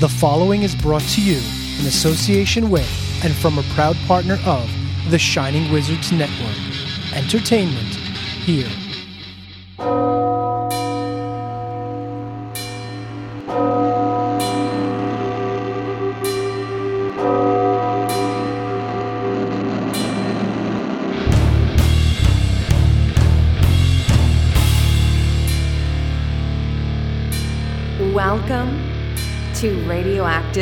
The following is brought to you in association with and from a proud partner of the Shining Wizards Network. Entertainment here.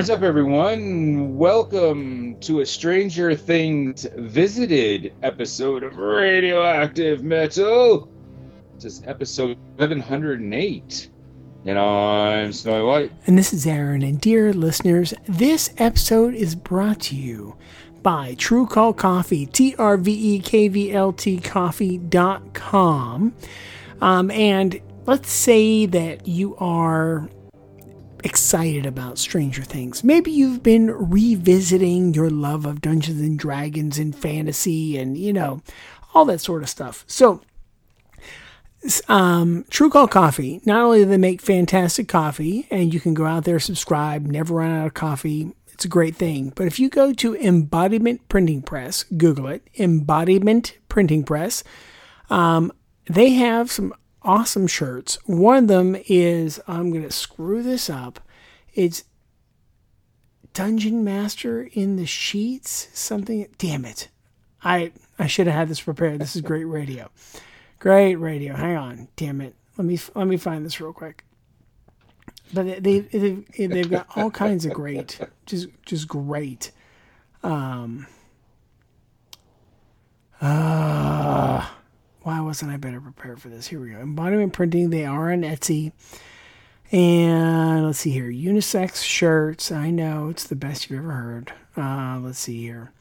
What's up, everyone? Welcome to a Stranger Things Visited episode of Radioactive Metal. This is episode 708. And I'm Snowy White. And this is Aaron. And dear listeners, this episode is brought to you by True Cult Coffee, T R V E K V L T coffee.com. Um, and let's say that you are excited about Stranger Things. Maybe you've been revisiting your love of Dungeons and Dragons and fantasy and, you know, all that sort of stuff. So, um, True Call Coffee, not only do they make fantastic coffee, and you can go out there, subscribe, never run out of coffee. It's a great thing. But if you go to Embodiment Printing Press, Google it, Embodiment Printing Press, um, they have some awesome shirts. One of them is I'm going to screw this up. It's Dungeon Master in the Sheets. Something. Damn it. I I should have had this prepared. This is great radio. Great radio. Hang on. Damn it. Let me let me find this real quick. But they they've, they've got all kinds of great, just just great. Um. Uh, why wasn't I better prepared for this? Here we go. Embodiment printing. They are on Etsy. And let's see here. Unisex shirts. I know it's the best you've ever heard. Uh, let's see here.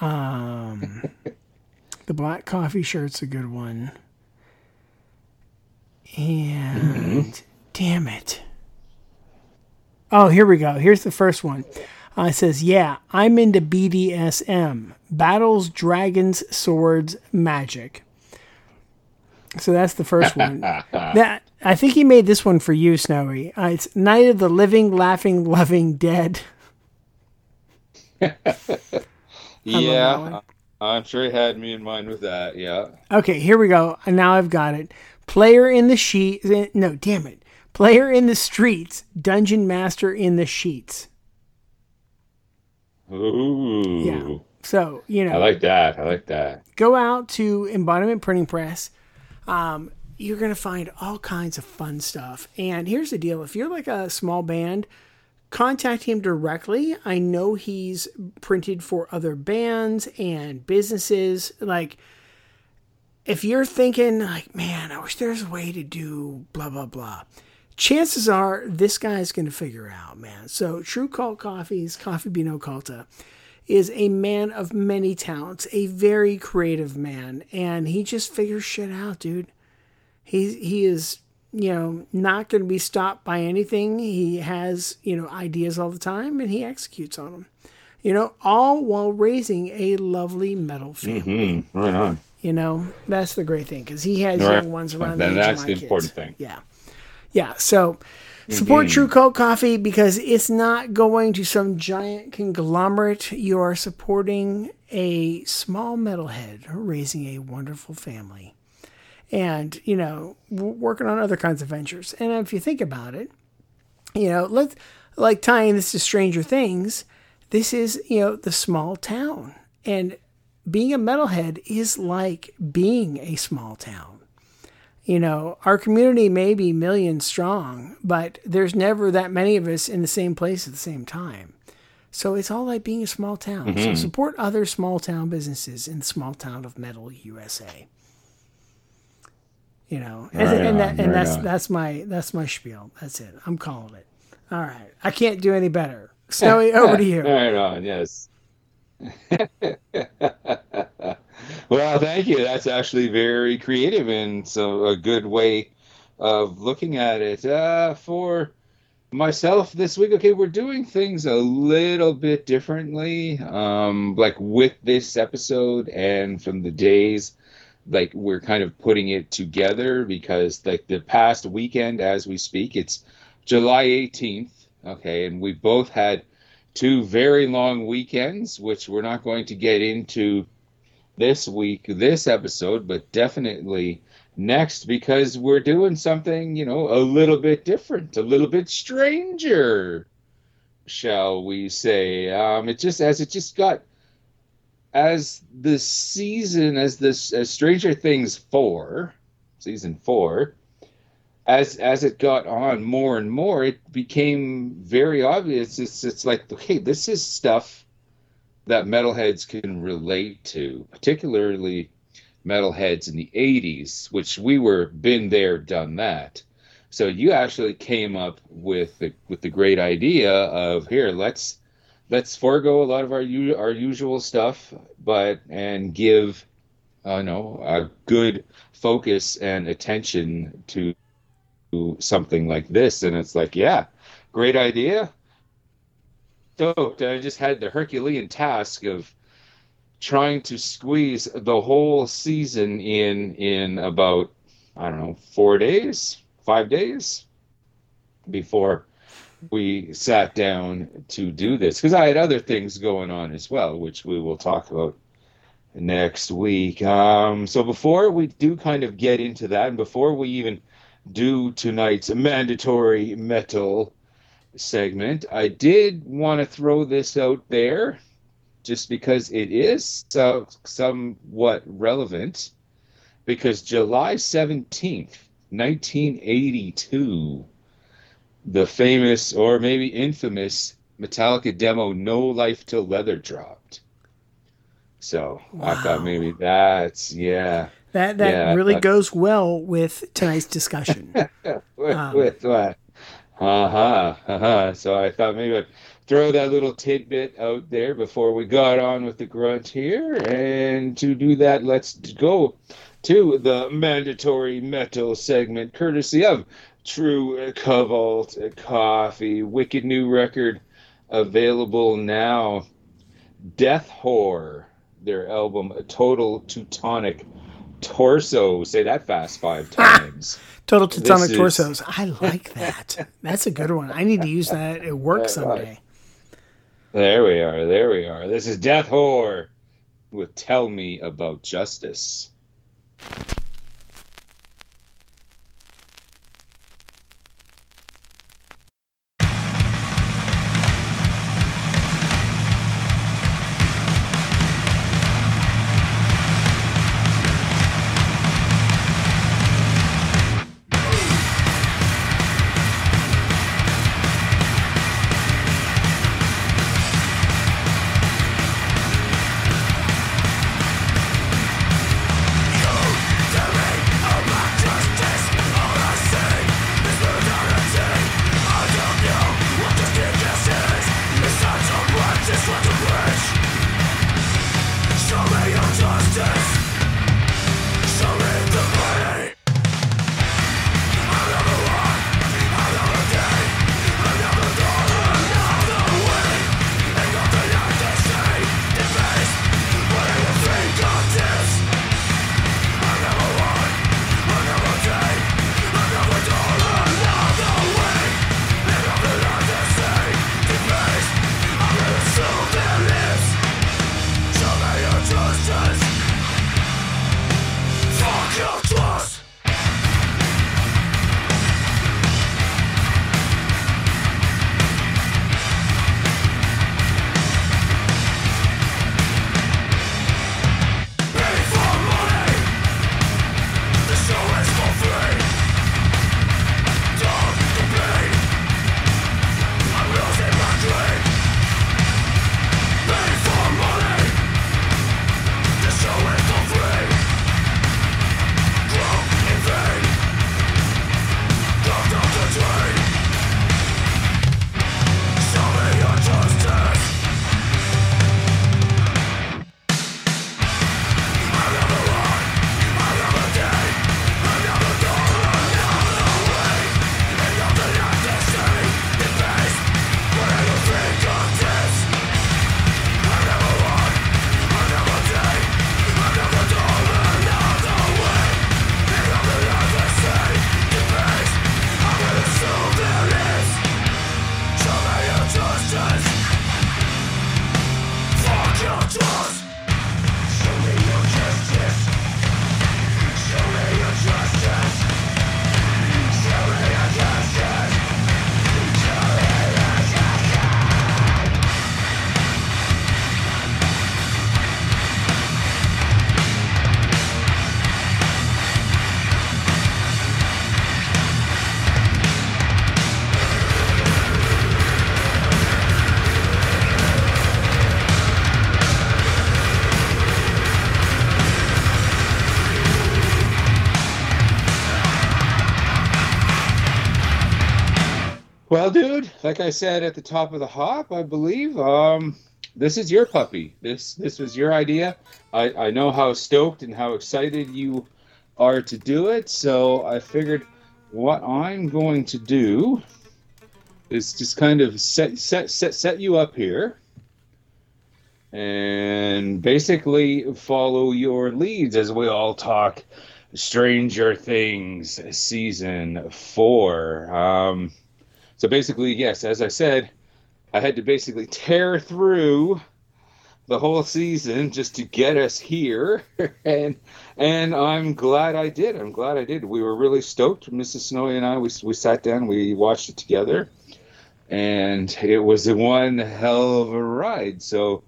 Um, the black coffee shirt's a good one. And mm-hmm. damn it. Oh, here we go. Here's the first one. Uh, it says, Yeah, I'm into BDSM battles, dragons, swords, magic. So that's the first one. that I think he made this one for you, Snowy. Uh, it's Night of the Living, Laughing, Loving Dead. yeah, I'm sure he had me in mind with that. Yeah. Okay, here we go. And now I've got it. Player in the sheet. No, damn it. Player in the streets. Dungeon master in the sheets. Ooh. Yeah. So you know. I like that. I like that. Go out to Embodiment Printing Press. Um, you're gonna find all kinds of fun stuff. And here's the deal: if you're like a small band contact him directly. I know he's printed for other bands and businesses. Like, if you're thinking, like, man, I wish there's a way to do blah, blah, blah, chances are this guy's going to figure out, man. So, True Cult Coffee's Coffee Bean Occulta is a man of many talents, a very creative man, and he just figures shit out, dude. He, he is you know, not going to be stopped by anything. He has, you know, ideas all the time and he executes on them. You know, all while raising a lovely metal family. Mm-hmm. Right on. You know, that's the great thing because he has right. young ones around the That's the important thing. Yeah. Yeah. So support. True Cult Coffee because it's not going to some giant conglomerate. You are supporting a small metalhead raising a wonderful family and you know working on other kinds of ventures. And if you think about it, you know, let's like tying this to Stranger Things. This is you know the small town, and being a metalhead is like being a small town. You know, our community may be millions strong, but there's never that many of us in the same place at the same time. So it's all like being a small town. Mm-hmm. So support other small town businesses in the small town of Metal USA you know and, right and, that, and that's on. that's my that's my spiel. That's it. I'm calling it. All right. I can't do any better. Snowy over to you. Right on. Yes well thank you. That's actually very creative and so a good way of looking at it. Uh, for myself this week okay we're doing things a little bit differently um, like with this episode and from the days like we're kind of putting it together because like the past weekend as we speak it's july 18th okay and we both had two very long weekends which we're not going to get into this week this episode but definitely next because we're doing something you know a little bit different a little bit stranger shall we say um it just as it just got as the season as this as Stranger Things four, season four, as as it got on more and more, it became very obvious. It's it's like okay, this is stuff that metalheads can relate to, particularly metalheads in the '80s, which we were been there, done that. So you actually came up with the, with the great idea of here, let's let's forego a lot of our our usual stuff, but and give, uh, know, a good focus and attention to, to something like this. And it's like, yeah, great idea. Stoked. I just had the Herculean task of trying to squeeze the whole season in in about I don't know four days, five days before we sat down to do this because I had other things going on as well, which we will talk about next week. Um, so before we do kind of get into that, and before we even do tonight's mandatory metal segment, I did want to throw this out there just because it is so, somewhat relevant. Because July 17th, 1982 the famous or maybe infamous Metallica demo "No Life Till Leather" dropped. So wow. I thought maybe that's yeah. That that yeah, really goes well with tonight's discussion. with, um, with what? Uh huh. Uh huh. So I thought maybe I'd throw that little tidbit out there before we got on with the grunt here. And to do that, let's go to the mandatory metal segment, courtesy of True Cobalt Coffee, wicked new record available now. Death Whore, their album a Total Teutonic torso. Say that fast five ah, times. Total Teutonic is- Torsos. I like that. That's a good one. I need to use that at work someday. There we are. There we are. This is Death Whore with Tell Me About Justice. Like I said at the top of the hop, I believe um, this is your puppy. This this was your idea. I, I know how stoked and how excited you are to do it. So I figured what I'm going to do is just kind of set set set set you up here and basically follow your leads as we all talk Stranger Things season four. Um, so basically, yes, as I said, I had to basically tear through the whole season just to get us here, and and I'm glad I did. I'm glad I did. We were really stoked, Mrs. Snowy and I. We we sat down, we watched it together, and it was one hell of a ride. So,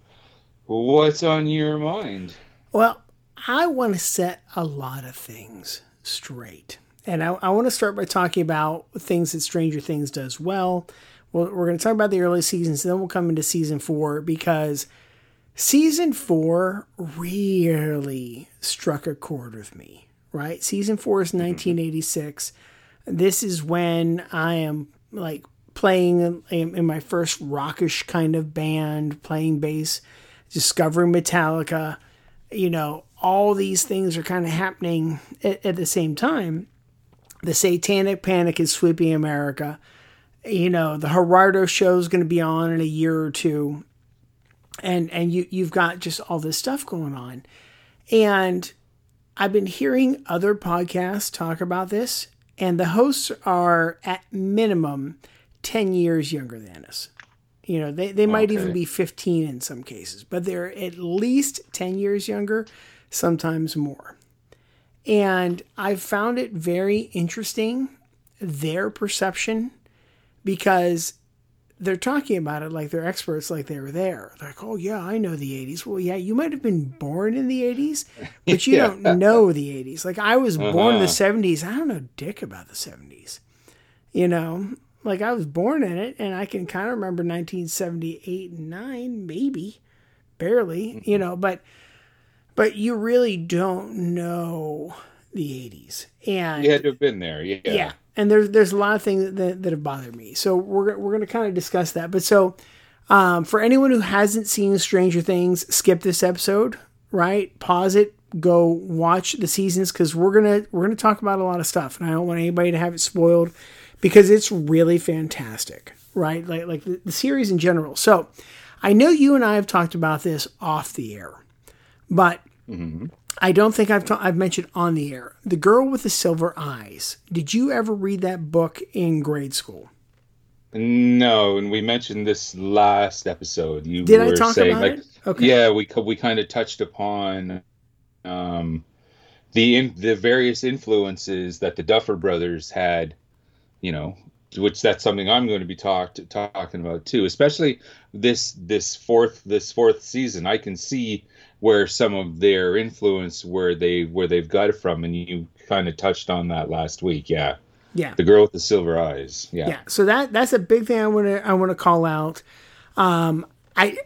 what's on your mind? Well, I want to set a lot of things straight. And I, I want to start by talking about things that Stranger Things does well. well we're going to talk about the early seasons, then we'll come into season four because season four really struck a chord with me, right? Season four is mm-hmm. 1986. This is when I am like playing in, in my first rockish kind of band, playing bass, discovering Metallica. You know, all these things are kind of happening at, at the same time. The Satanic Panic is sweeping America. You know, the Geraldo show is going to be on in a year or two, and and you you've got just all this stuff going on, and I've been hearing other podcasts talk about this, and the hosts are at minimum 10 years younger than us. You know, they, they might even be 15 in some cases, but they're at least 10 years younger, sometimes more. And I've found it very interesting, their perception, because they're talking about it like they're experts, like they were there. Like, oh, yeah, I know the 80s. Well, yeah, you might have been born in the 80s, but you Yeah. don't know the 80s. Like, I was born in the Uh-huh. 70s. I don't know dick about the 70s. You know, like I was born in it and I can kind of remember 1978 and 9, maybe, barely, you know, but. But you really don't know the 80s. And You had to have been there. Yeah. yeah. And there's there's a lot of things that, that have bothered me. So we're we're going to kind of discuss that. But so um, for anyone who hasn't seen Stranger Things, skip this episode. Right, pause it, go watch the seasons because we're gonna we're gonna talk about a lot of stuff, and I don't want anybody to have it spoiled because it's really fantastic. Right, like like the, the series in general. So I know you and I have talked about this off the air, but I don't think I've ta- I've mentioned on the air. The Girl with the Silver Eyes. Did you ever read that book in grade school? No, and we mentioned this last episode. You Did I talk saying about like, it? Okay. yeah, we we kind of touched upon um, the in, the various influences that the Duffer Brothers had. You know, which that's something I'm going to be talked talking about too. Especially this this fourth this fourth season, I can see where some of their influence where they where they've got it from, and you kind of touched on that last week. Yeah, Yeah. the girl with the silver eyes. Yeah. Yeah. So that that's a big thing I want to I want to call out. Um, I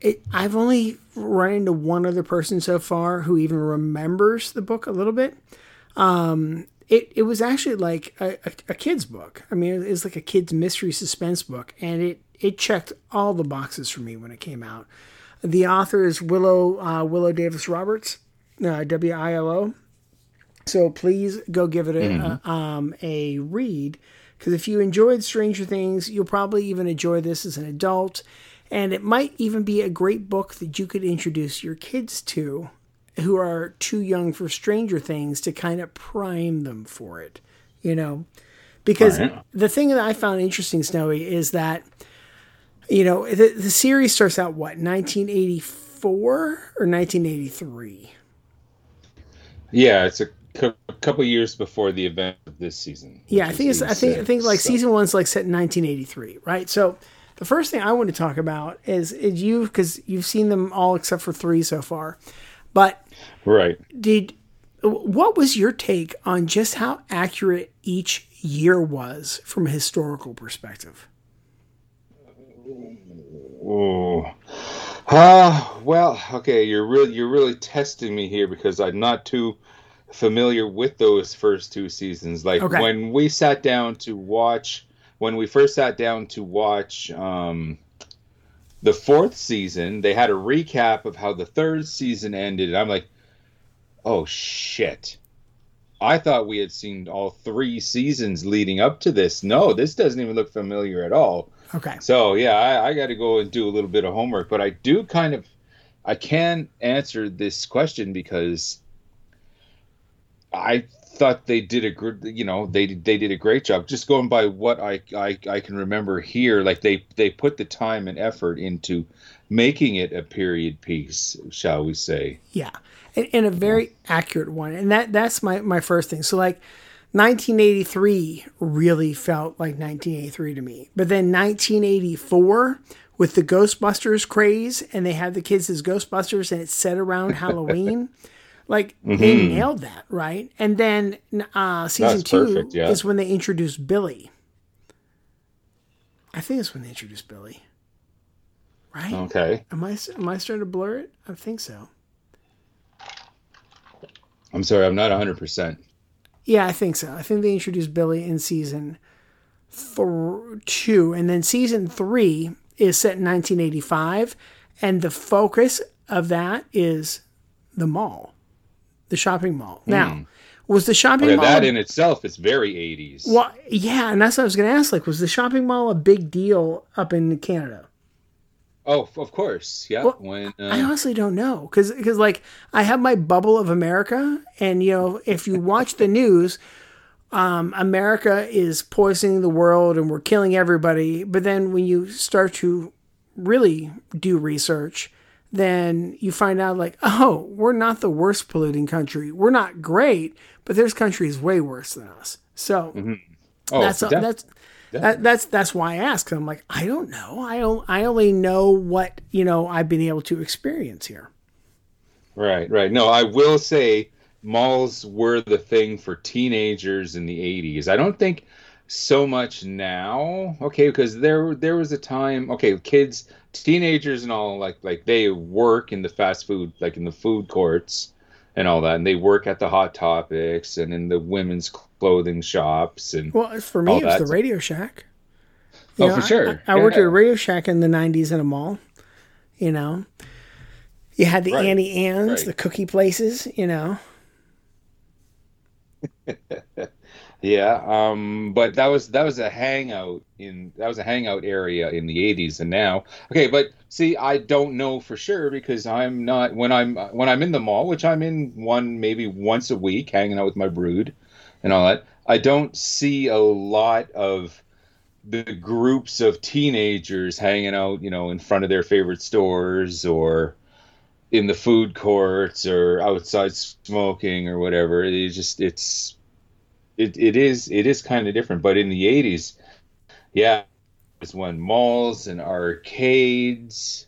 it I've only run into one other person so far who even remembers the book a little bit. Um, it it was actually like a, a, a kid's book. I mean, it was like a kid's mystery suspense book, and it it checked all the boxes for me when it came out. The author is Willo uh, Willo Davis Roberts, uh, W I L O. So please go give it a, a, um, a read because if you enjoyed Stranger Things, you'll probably even enjoy this as an adult. And it might even be a great book that you could introduce your kids to who are too young for Stranger Things to kind of prime them for it, you know? Because Right. the thing that I found interesting, Snowy, is that, you know, the, the series starts out, what, 1984 or 1983? Yeah, it's a cou- couple years before the event of this season. Yeah, I think it's. I think I think like so- season one's like set in 1983, right? So the first thing I want to talk about is is you because you've seen them all except for three so far, but Right. did what was your take on just how accurate each year was from a historical perspective? Oh. Ah, well, okay. You're really you're really testing me here because I'm not too familiar with those first two seasons. Like Okay. when we sat down to watch, when we first sat down to watch um, the fourth season, they had a recap of how the third season ended. And I'm like, oh shit. I thought we had seen all three seasons leading up to this. No, this doesn't even look familiar at all. Okay, So yeah, I, I got to go and do a little bit of homework, but I do kind of, I can answer this question because I thought they did a good, you know, they they did a great job. Just going by what I I, I can remember here, like they they put the time and effort into making it a period piece, shall we say? yeah, and, and a very accurate one, and that that's my my first thing. So like. 1983 really felt like 1983 to me. But then 1984 with the Ghostbusters craze and they had the kids as Ghostbusters and it's set around Halloween. Like they nailed that, right? And then uh, season That's two perfect, yeah. is when they introduced Billy. I think it's when they introduced Billy, right? Okay, Am I am I starting to blur it? I think so. I'm sorry, I'm not 100. Yeah, I think so. I think they introduced Billy in season th- two, and then season three is set in 1985, and the focus of that is the mall, the shopping mall. Hmm. Now, was the shopping Okay, mall? that in itself is very 80s. well, yeah, and that's what I was going to ask. Like, was the shopping mall a big deal up in Canada? Oh, of course, yeah. Well, when I uh, honestly don't know because because like I have my bubble of America, and you know if you watch the news, um, America is poisoning the world and we're killing everybody. But then when you start to really do research, then you find out like oh we're not the worst polluting country. We're not great, but there's countries way worse than us. So oh, that's that's that, that's that's why I ask. I'm like I don't know. I don't. I only know what you know I've been able to experience here. right, right. No, I will say malls were the thing for teenagers in the '80s. I don't think so much now. Okay, because there there was a time. Okay, kids, teenagers, and all like like they work in the fast food, like in the food courts and all that, and they work at the Hot Topics and in the women's clothing shops and Well, for me, it was the Radio Shack. Oh, you Oh, know, for sure. I, I worked at a Radio Shack in the '90s in a mall. You know, you had the Right, Auntie Anne's, right. the cookie places. You know, Yeah, um, but that was that was a hangout in that was a hangout area in the '80s, and now okay. But see, I don't know for sure because I'm not when I'm when I'm in the mall, which I'm in one maybe once a week, hanging out with my brood and all that. I don't see a lot of the groups of teenagers hanging out, you know, in front of their favorite stores or in the food courts or outside smoking or whatever. It just it's it, it is it is kind of different. But in the '80s, yeah, it's when malls and arcades,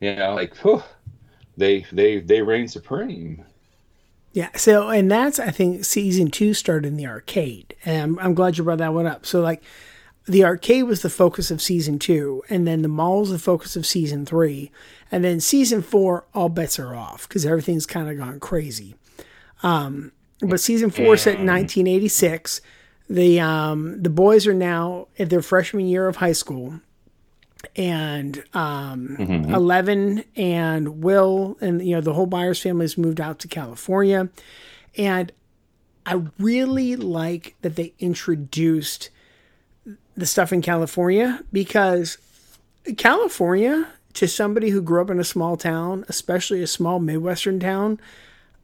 you know, like whew, they they they reign supreme. yeah. So, and that's I think season two started in the arcade, and I'm, I'm glad you brought that one up. So, like, the arcade was the focus of season two, and then the mall was the focus of season three, and then season four, all bets are off because everything's kind of gone crazy. Um, but season four set in 1986. The um, the boys are now at their freshman year of high school, and um, Eleven and Will and you know the whole Byers family has moved out to California, and I really like that they introduced the stuff in California because California to somebody who grew up in a small town, especially a small midwestern town,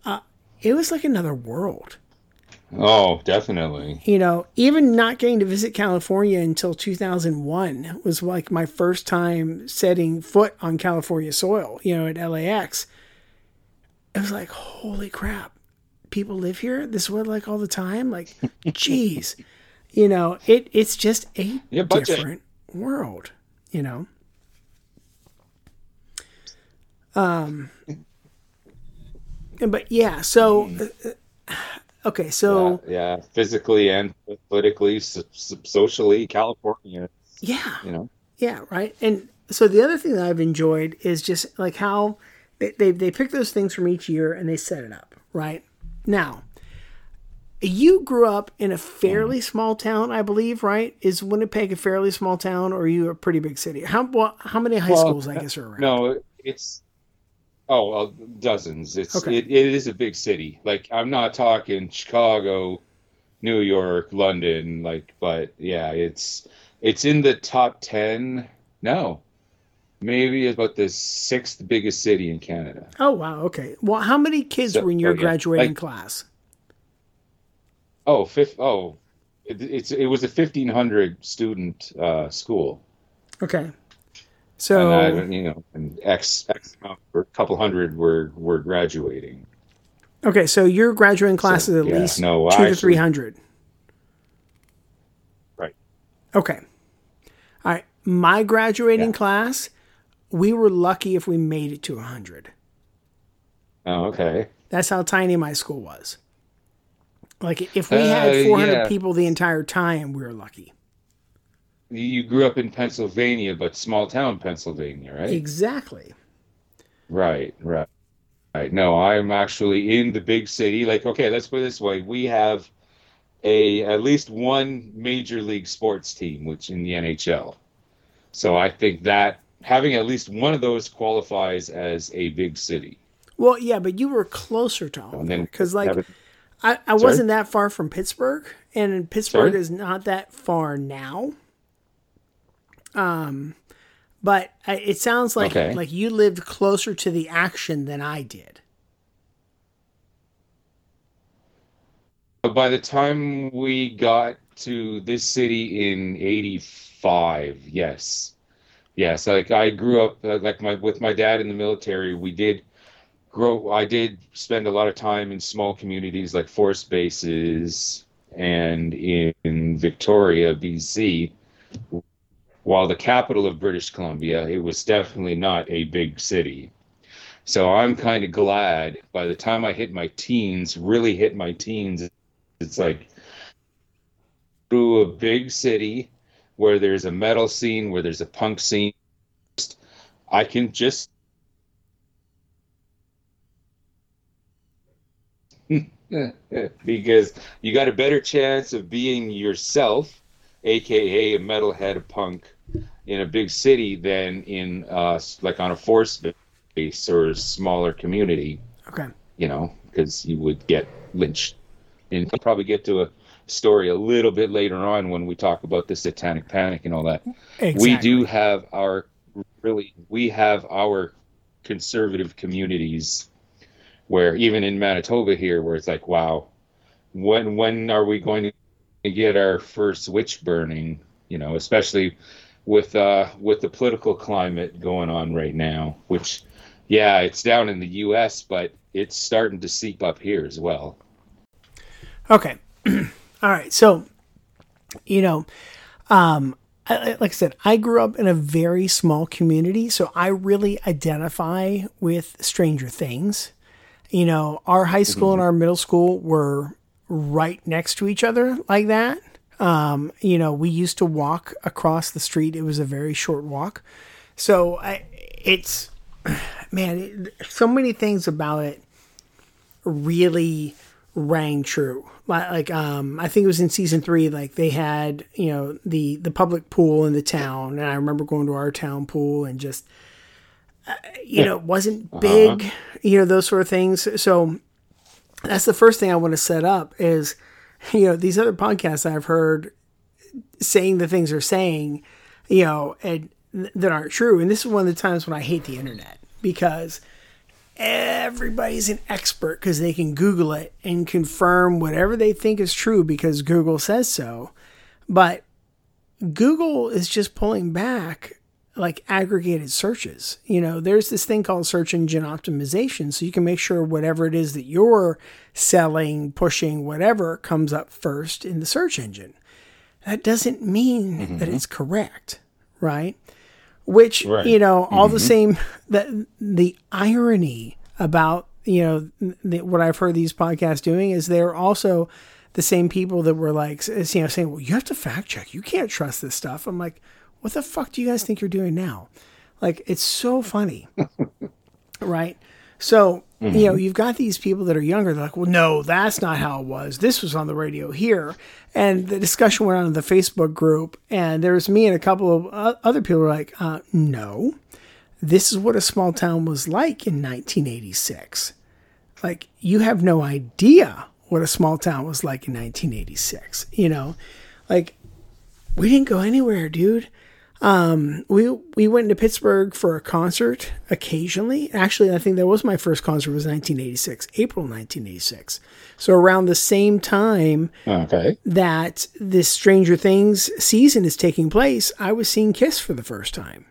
uh, it was like another world. Oh, definitely. You know, even not getting to visit California until 2001 was like my first time setting foot on California soil, you know, at LAX. It was like, holy crap, people live here? This is what like all the time? Like, geez. You know, it it's just a Yeah, different world, you know. Um but yeah, so mm-hmm. uh, uh, okay, so yeah, yeah, physically and politically, so, so- socially, California. yeah. You know, Yeah, right. And so the other thing that I've enjoyed is just like how they, they, they pick those things from each year and they set it up, right? Now, you grew up in a fairly mm-hmm. small town, I believe, right? Is Winnipeg a fairly small town or are you a pretty big city? How well, how many high Well, schools, I uh, guess, are around? no, it's oh, well, dozens. It's Okay. it, it is a big city. Like I'm not talking Chicago, New York, London, like, but yeah, it's it's in the top ten. No, maybe about the sixth biggest city in Canada. Oh, wow. Okay. Well, how many kids So- were in your oh, yeah. graduating Like- class? Oh, fifth. Oh, it, it's it was a fifteen hundred student uh, school. Okay. And So, you know, and X X amount, or a couple hundred were were graduating. okay. So your graduating class So, is at yeah, least no, two to 300. Right. Okay. All right. My graduating Yeah. class, we were lucky if we made it to 100. Oh, okay. That's how tiny my school was. Like if we had Uh, 400 yeah. people the entire time, we were lucky. You grew up in Pennsylvania, but small town Pennsylvania, right? Exactly. Right, right, right. No, I'm actually in the big city. Like, okay, let's put it this way: we have a at least one major league sports team, which in the NHL. So I think that having at least one of those qualifies as a big city. Well, yeah, but you were closer to then because like it- I, I wasn't that far from Pittsburgh, and Pittsburgh Sorry? is not that far now. Um, But it sounds like Okay. like you lived closer to the action than I did. But by the time we got to this city in '85, yes, yes, like I grew up uh, like my with my dad in the military. We did grow. I did spend a lot of time in small communities like force bases and in, in Victoria, BC. While the capital of British Columbia, it was definitely not a big city. So I'm kind of glad by the time I hit my teens, really hit my teens, it's like through a big city where there's a metal scene, where there's a punk scene. I can just because you got a better chance of being yourself, aka a metalhead a punk, in a big city than in uh, like on a force base or a smaller community Okay. you know, because you would get lynched. And we'll probably get to a story a little bit later on when we talk about the satanic panic and all that. Exactly. We do have our really we have our conservative communities where even in Manitoba here where it's like wow when when are we going to get our first witch burning you know especially with uh with the political climate going on right now which yeah it's down in the US but it's starting to seep up here as well Okay. All right. So, you know, um, I, like I said, I grew up in a very small community, so I really identify with Stranger Things. You know, our high school and our middle school were right next to each other like that. Um, you know, we used to walk across the street. It was a very short walk. So I, it's, man, it, so many things about it really rang true. Like, um, I think it was in season three. Like they had, you know, the the public pool in the town, and I remember going to our town pool and just, uh, you know, it wasn't big, you know, those sort of things. So that's the first thing I want to set up is, you know, these other podcasts I've heard saying the things they're saying, you know, and that aren't true. And this is one of the times when I hate the internet because everybody's an expert because they can Google it and confirm whatever they think is true because Google says so. But Google is just pulling back like aggregated searches. You know, there's this thing called search engine optimization. So you can make sure whatever it is that you're selling, pushing, whatever comes up first in the search engine. That doesn't mean mm-hmm. that it's correct, right? Which, Right. you know, all the mm-hmm. same, the, the irony about, you know, the, what I've heard these podcasts doing is they're also the same people that were like, you know, saying, well, you have to fact check. You can't trust this stuff. I'm like, what the fuck do you guys think you're doing now? Like, it's so funny, right? So, you know, you've got these people that are younger. They're like, well, no, that's not how it was. This was on the radio here. And the discussion went on in the Facebook group. And there was me and a couple of other people were like, uh, no, this is what a small town was like in 1986. Like, you have no idea what a small town was like in 1986. You know, like, we didn't go anywhere, dude. Um, we we went to Pittsburgh for a concert occasionally. Actually, I think that was my first concert was 1986, April 1986. So around the same time okay that this Stranger Things season is taking place, I was seeing Kiss for the first time.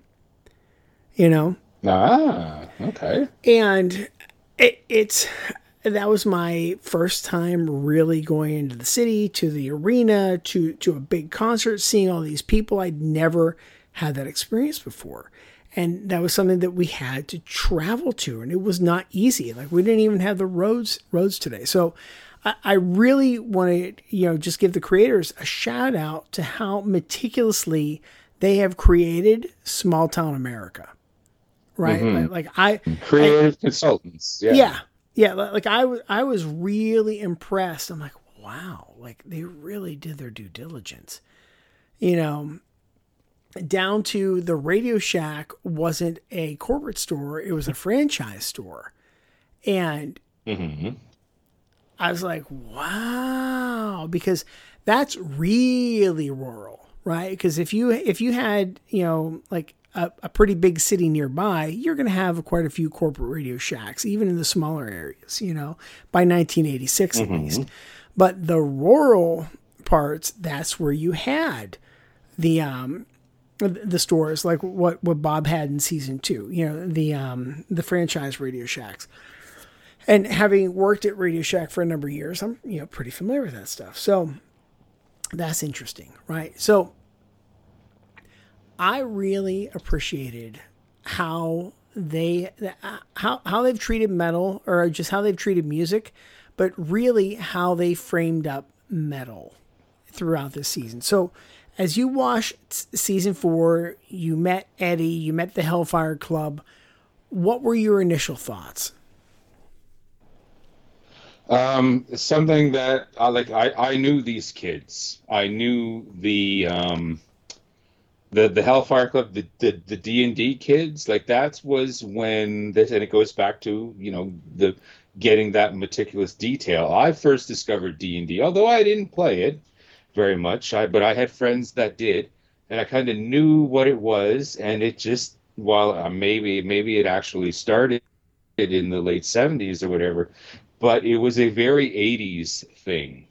You know, ah okay and it, it's that was my first time really going into the city to the arena to to a big concert seeing all these people i'd never had that experience before. And that was something that we had to travel to and it was not easy. Like we didn't even have the roads roads today. So I, I really want to you know just give the creators a shout out to how meticulously they have created small town america right? Like, like i creative consultants yeah. Yeah yeah li- like i was i was really impressed. I'm like wow like they really did their due diligence you know down to the radio shack wasn't a corporate store it was a franchise store and hmm I was like, wow, because that's really rural, right? Because if you if you had you know like a, a pretty big city nearby, you're going to have quite a few corporate Radio Shacks, even in the smaller areas, you know, by 1986 at least. But the rural parts, that's where you had the um, the stores like what what Bob had in season two. You know the um, the franchise Radio Shacks. And having worked at Radio Shack for a number of years, I'm you know pretty familiar with that stuff. So that's interesting, right? So I really appreciated how they how how they've treated metal or just how they've treated music, but really how they framed up metal throughout this season. So as you watched season 4, you met Eddie, you met the Hellfire Club. What were your initial thoughts? Um, something that I like. I, I knew these kids. I knew the um, the the Hellfire Club, the the the D and D kids. Like that was when this, and it goes back to you know the getting that meticulous detail. I first discovered D and D, although I didn't play it very much. I but I had friends that did, and I kind of knew what it was, and it just while uh, maybe maybe it actually started in the late 70s or whatever but it was a very 80s thing.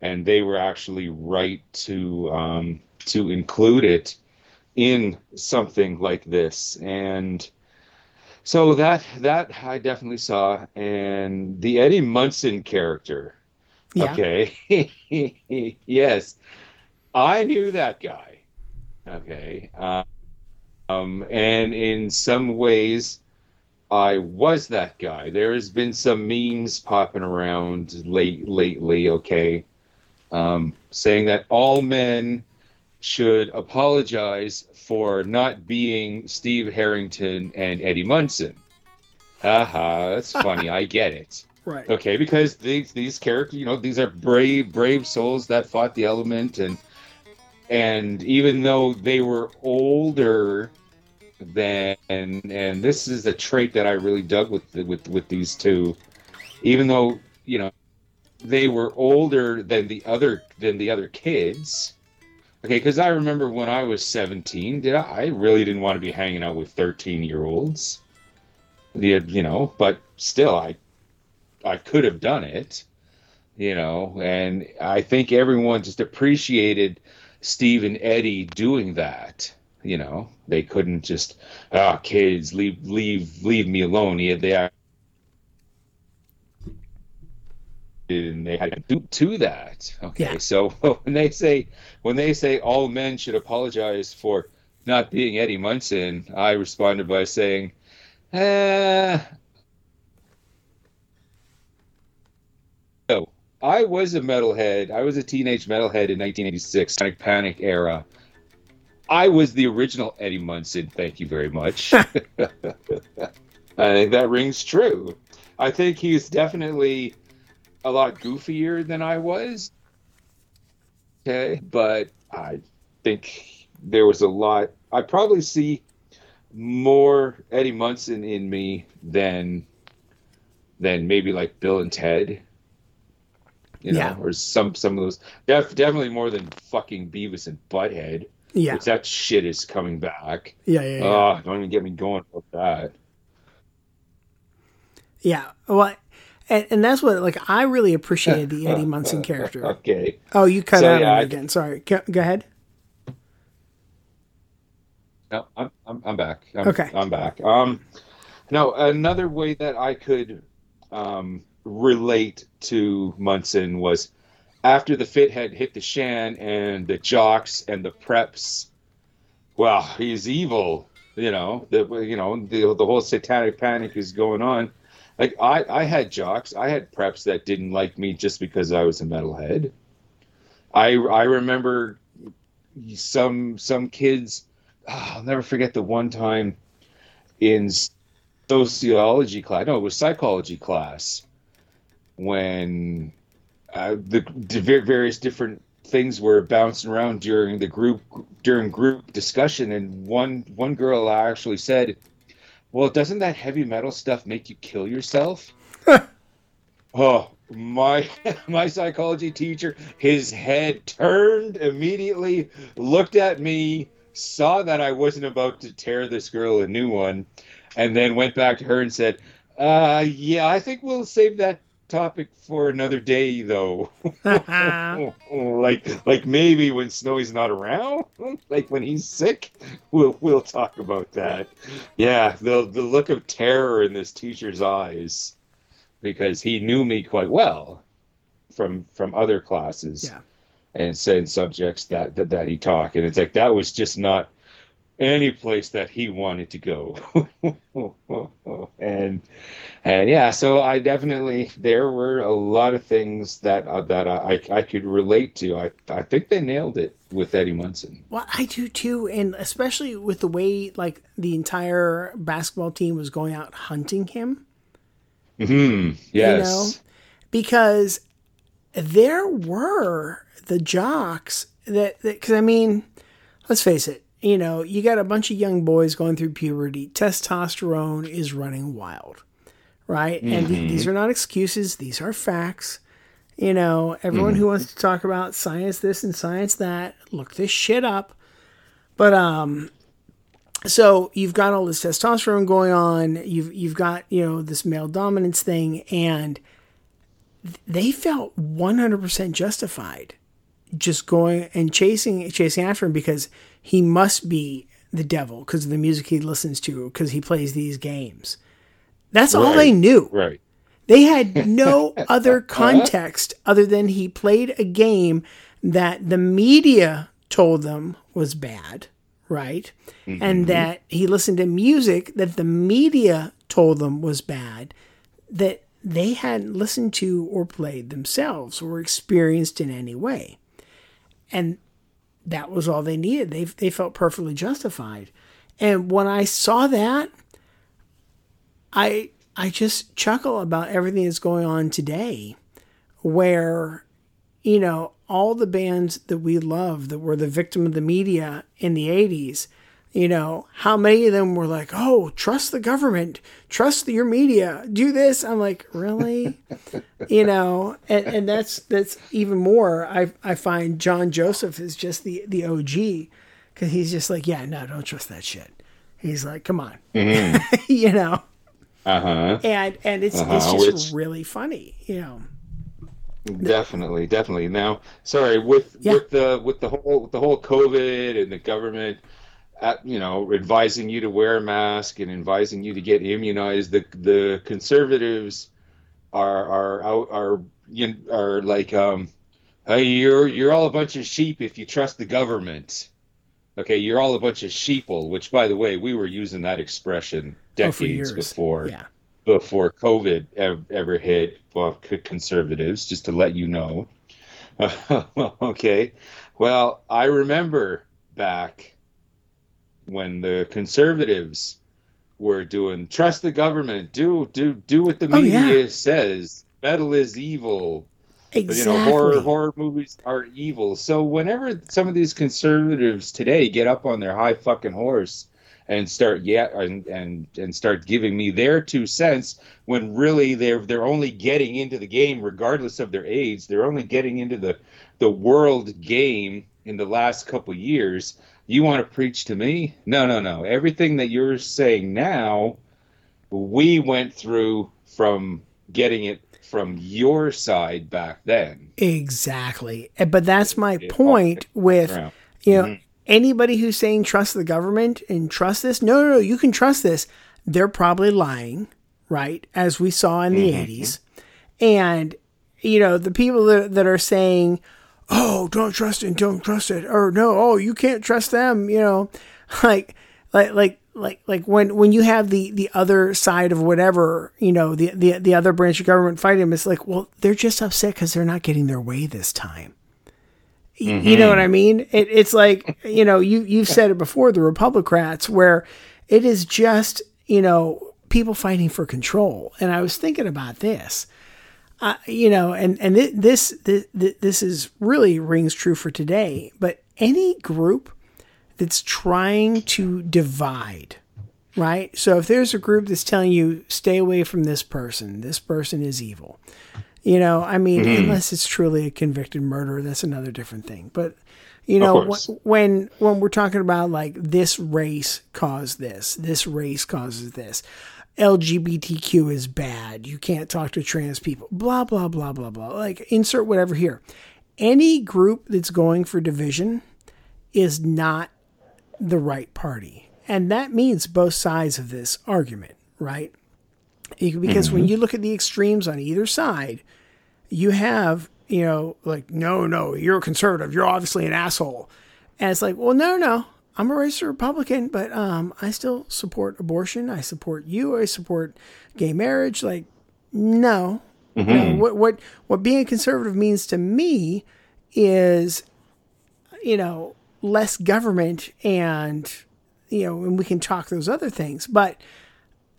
And they were actually right to um, to include it in something like this. And so that that i definitely saw. And the eddie munson character Yeah. okay yes i knew that guy okay uh, um, and in some ways I was that guy. There has been some memes popping around late lately, okay, um, saying that all men should apologize for not being Steve Harrington and Eddie Munson. Haha, that's funny. I get it. Right. Okay, because these these characters, you know, these are brave brave souls that fought the element, and and even though they were older than and this is a trait that I really dug with with with these two, even though you know they were older than the other than the other kids. Okay, because I remember when I was seventeen, did I, I really didn't want to be hanging out with thirteen year olds. You know, but still, I I could have done it, you know, and I think everyone just appreciated Steve and Eddie doing that you know. They couldn't just ah kids leave leave leave me alone. Yeah they are and they had to do to that. Okay Yeah. so when they say when they say all men should apologize for not being eddie munson i responded by saying eh, i was a metalhead i was a teenage metalhead in 1986 panic panic era I was the original Eddie Munson. Thank you very much. I think that rings true. I think he's definitely a lot goofier than I was. Okay, but I think there was a lot. I probably see more Eddie Munson in me than than maybe like Bill and Ted. You know, Yeah. or some some of those. Def, definitely more than fucking Beavis and Butthead. Yeah. That shit is coming back. Yeah. Yeah. Yeah. Oh, don't even get me going about that. yeah. Well, and, and that's what like I really appreciated the Eddie Munson character. Okay. Oh, you cut So, out yeah, I- again. Sorry. Go, go ahead. No, I'm I'm, I'm back. I'm, Okay. I'm back. Um, no, another way that I could um, relate to Munson was after the fit had hit the Shan and the jocks and the preps. Well, he's evil. You know the you know the the whole satanic panic is going on. Like I I had jocks, I had preps that didn't like me just because I was a metalhead. I I remember some some kids ah, I'll never forget the one time in sociology class. No, it was psychology class when uh, the, the various different things were bouncing around during the group during group discussion, and one one girl actually said, "Well, doesn't that heavy metal stuff make you kill yourself?" oh, my my psychology teacher, his head turned immediately, looked at me, saw that I wasn't about to tear this girl a new one, and then went back to her and said, uh, "Yeah, I think we'll save that topic for another day, though. like, like maybe when Snowy's not around, like when he's sick, we'll we'll talk about that. Yeah, the the look of terror in this teacher's eyes, because he knew me quite well from from other classes, Yeah. and saying subjects that, that that he taught, and it's like that was just not any place that he wanted to go. And and yeah so i definitely there were a lot of things that uh, that I, I could relate to. I i think they nailed it with eddie munson. Well, I do too, and especially with the way like the entire basketball team was going out hunting him. hmm yes know? because there were the jocks that because I mean, let's face it, you know, you got a bunch of young boys going through puberty. Testosterone is running wild, right? And th- these are not excuses; these are facts. You know, everyone who wants to talk about science this and science that, look this shit up. But um, so you've got all this testosterone going on. You've you've got you know this male dominance thing, and they felt 100% justified just going and chasing chasing after him because he must be the devil because of the music he listens to because he plays these games. That's all they knew. right They had no other context other than he played a game that the media told them was bad, right? And mm-hmm. that he listened to music that the media told them was bad, that they hadn't listened to or played themselves or experienced in any way. And that was all they needed. They, they felt perfectly justified. And when I saw that, I I just chuckle about everything that's going on today, where you know all the bands that we love that were the victim of the media in the '80s. You know how many of them were like, "Oh, trust the government, trust your media, do this." I'm like, really, you know, and, and that's that's even more. I I find John Joseph is just the the OG because he's just like, yeah, no, don't trust that shit. He's like, come on, you know uh-huh and and it's it's Uh-huh, just which- really funny, you know. definitely definitely now sorry with Yeah. with the with the whole with the whole covid and the government at, you know advising you to wear a mask and advising you to get immunized the the conservatives are are out are you are like um hey you're you're all a bunch of sheep if you trust the government okay you're all a bunch of sheeple which by the way we were using that expression Oh, decades years. before Yeah. before COVID ever, ever hit well, conservatives, just to let you know. okay. Well, I remember back when the conservatives were doing trust the government, do do do what the Oh, media yeah. says. Metal is evil. Exactly. You know, horror horror movies are evil. So whenever some of these conservatives today get up on their high fucking horse and start yeah and and and start giving me their two cents when really they're they're only getting into the game regardless of their age they're only getting into the the world game in the last couple years you want to preach to me no no no everything that you're saying now we went through from getting it from your side back then Exactly. Eh, but that's my Yeah. point with Around. you know mm-hmm. anybody who's saying trust the government and trust this. No, no, no. You can trust this. They're probably lying, right? As we saw in the mm-hmm. 80s. And you know the people that that are saying, "Oh, don't trust it, don't trust it," or "No, oh, you can't trust them," you know, like like like like like when when you have the the other side of whatever you know the the the other branch of government fighting them, it's like, well, they're just upset because they're not getting their way this time. Y- You know what I mm-hmm. mean? It, it's like you know you you've said it before the Republicrats where it is just you know people fighting for control. And I was thinking about this uh, you know, and and thi- this, this this is really rings true for today. But any group that's trying to divide, right? So if there's a group that's telling you stay away from this person, this person is evil. You know, I mean, unless it's truly a convicted murderer, that's another different thing. But You know, wh- when when we're talking about like this race caused this, this race causes this. LGBTQ is bad. You can't talk to trans people. Blah blah blah blah blah. Like insert whatever here. Any group that's going for division is not the right party. And that means both sides of this argument, right? Because when mm-hmm. you look at the extremes on either side, you have, you know, like, no, no, you're a conservative. You're obviously an asshole. And it's like, well, no, no, I'm a registered Republican, but um, I still support abortion. I support you. I support gay marriage. Like, no. no. What, what, what being a conservative means to me is, you know, less government and, you know, and we can talk those other things. But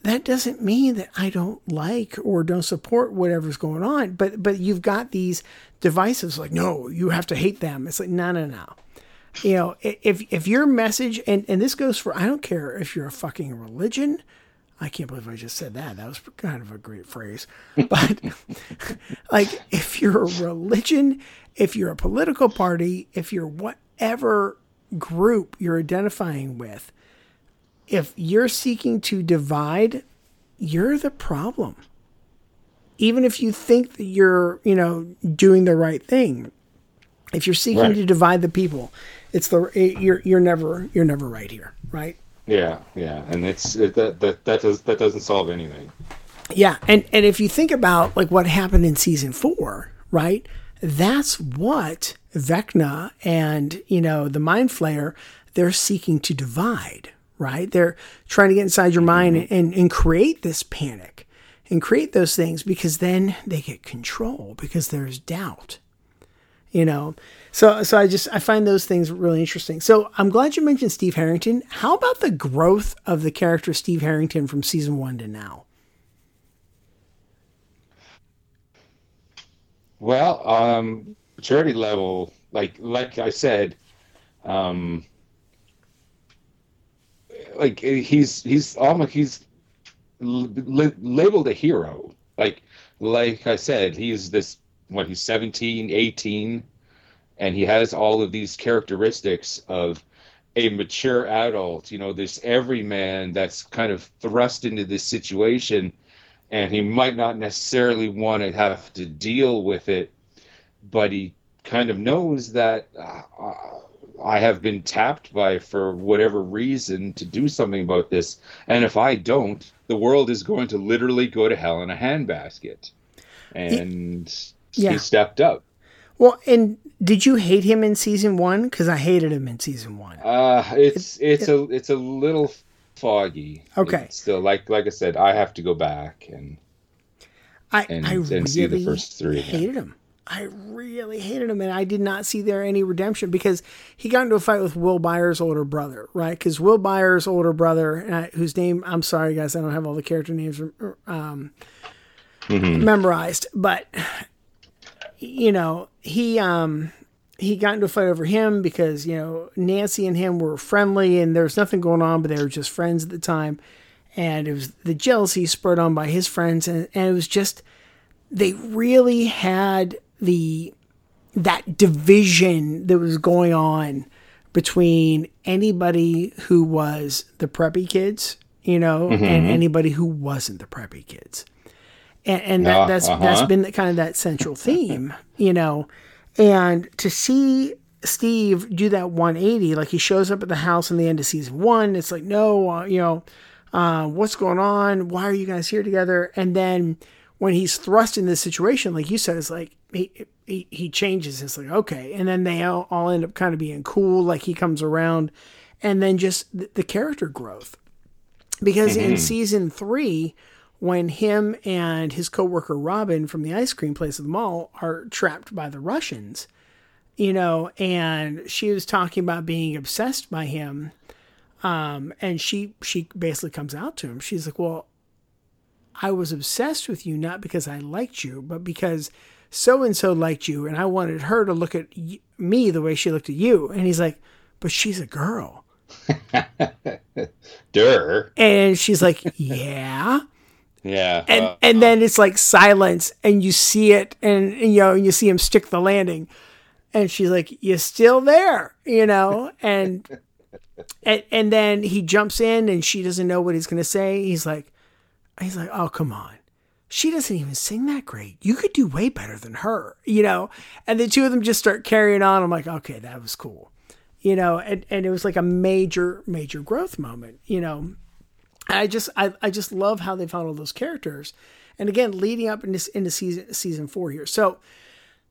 that doesn't mean that I don't like or don't support whatever's going on. But but you've got these devices like, no, you have to hate them. It's like, no, no, no. You know, if if your message and and this goes for I don't care if you're a fucking religion. I can't believe I just said that. That was kind of a great phrase. But like if you're a religion, if you're a political party, if you're whatever group you're identifying with, if you're seeking to divide, you're the problem. Even if you think that you're, you know, doing the right thing, if you're seeking Right. to divide the people, it's the you're you're never you're never right here, right? Yeah, yeah, and it's it, that that that does that doesn't solve anything. Yeah, and and if you think about like what happened in season four, right? That's what Vecna and you know the Mind Flayer they're seeking to divide, right? They're trying to get inside your mm-hmm. mind and and create this panic and create those things because then they get control because there's doubt you know so so i just i find those things really interesting. So i'm glad you mentioned steve harrington. How about the growth of the character steve harrington from season one to now? Well, um, maturity level, like like I said, um, like he's he's almost he's li- labeled a hero. Like like I said, he's this what he's 17, 18, and he has all of these characteristics of a mature adult. You know, this everyman that's kind of thrust into this situation and he might not necessarily want to have to deal with it, but he kind of knows that uh, I have been tapped by, for whatever reason, to do something about this. And if I don't, the world is going to literally go to hell in a handbasket. And Yeah. he stepped up. well and did you hate him in season one because i hated him in season one Uh, it's it's a it's a little foggy. Okay. It's still like like I said, I have to go back and I, and- I and really see the first three again. hated him. I really hated him, and I did not see there any redemption because he got into a fight with Will Byers' older brother, right? Because Will Byers' older brother, I, whose name I'm sorry, guys, I don't have all the character names um, memorized, but you know he um he got into a fight over him because you know Nancy and him were friendly, and there was nothing going on, but they were just friends at the time, and it was the jealousy spurred on by his friends, and, and it was just they really had the that division that was going on between anybody who was the preppy kids, you know, and anybody who wasn't the preppy kids. And, and that, Yeah, that's uh-huh. that's been the, kind of that central theme, you know. And to see Steve do that 180, like he shows up at the house in the end of season one, it's like, no, uh, you know, uh, what's going on? Why are you guys here together? And then when he's thrust in this situation, like you said, it's like he he, he changes. It's like okay, and then they all, all end up kind of being cool. Like he comes around, and then just the, the character growth. Because in season three, when him and his coworker Robin from the ice cream place at the mall are trapped by the Russians, you know, and she was talking about being obsessed by him. Um, and she she basically comes out to him. She's like, "Well, I was obsessed with you not because I liked you, but because so and so liked you, and I wanted her to look at y- me the way she looked at you." And he's like, "But she's a girl," Durr. and she's like, "Yeah." Yeah. and uh, and then it's like silence and you see it and, and, you know and you see him stick the landing And she's like, you're still there?" You know, and and and then he jumps in, and she doesn't know what he's gonna say. He's like, he's like, "Oh, come on." She doesn't even sing that great. You could do way better than her, you know? And the two of them just start carrying on. I'm like, okay, that was cool. You know, and, and it was like a major, major growth moment, you know. I just I, I just love how they found all those characters. And again, leading up into into season season four here. So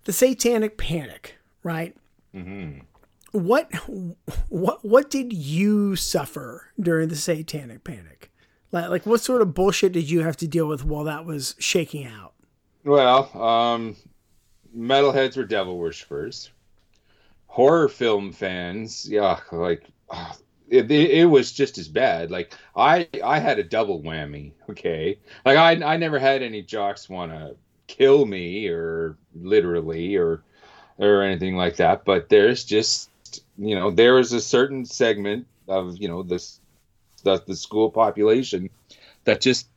the satanic panic, right? Mm-hmm. What what what did you suffer during the satanic panic? Like, like what sort of bullshit did you have to deal with while that was shaking out? Well, um, metalheads were devil worshippers. Horror film fans, yeah, like it, it, was just as bad. Like I, I had a double whammy. Okay, like I, I never had any jocks want to kill me or literally or, or anything like that. But there's just, you know, there is a certain segment of you know this the, the school population that just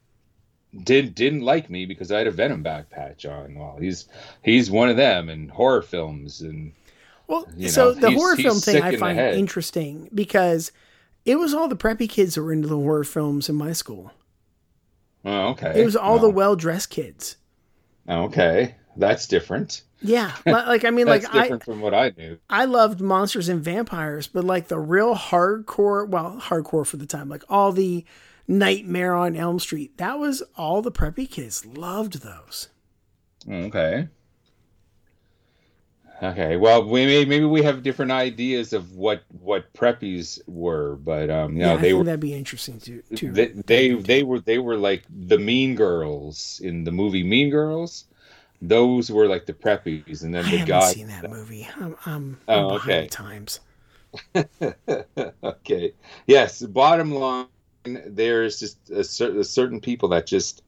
did didn't like me because I had a Venom back patch on. Well, he's he's one of them in horror films and well, so know, the horror film thing I find interesting because it was all the preppy kids that were into the horror films in my school. Oh, okay. It was all the well dressed kids. Oh, okay, that's different. Yeah, like I mean, like different I, from what I knew. I loved monsters and vampires, but like the real hardcore, well, hardcore for the time, like all the Nightmare on Elm Street, that was all the preppy kids loved those. Okay. Okay. Well, we may, maybe we have different ideas of what what preppies were, but um, know, yeah, they were that'd be interesting too. too. They, they they were they were like the Mean Girls in the movie Mean Girls those were like the preppies, and then I the haven't guy. seen that movie. I'm, I'm, oh, I'm okay. Times. okay. Yes. Bottom line, there's just a, cer- a certain people that just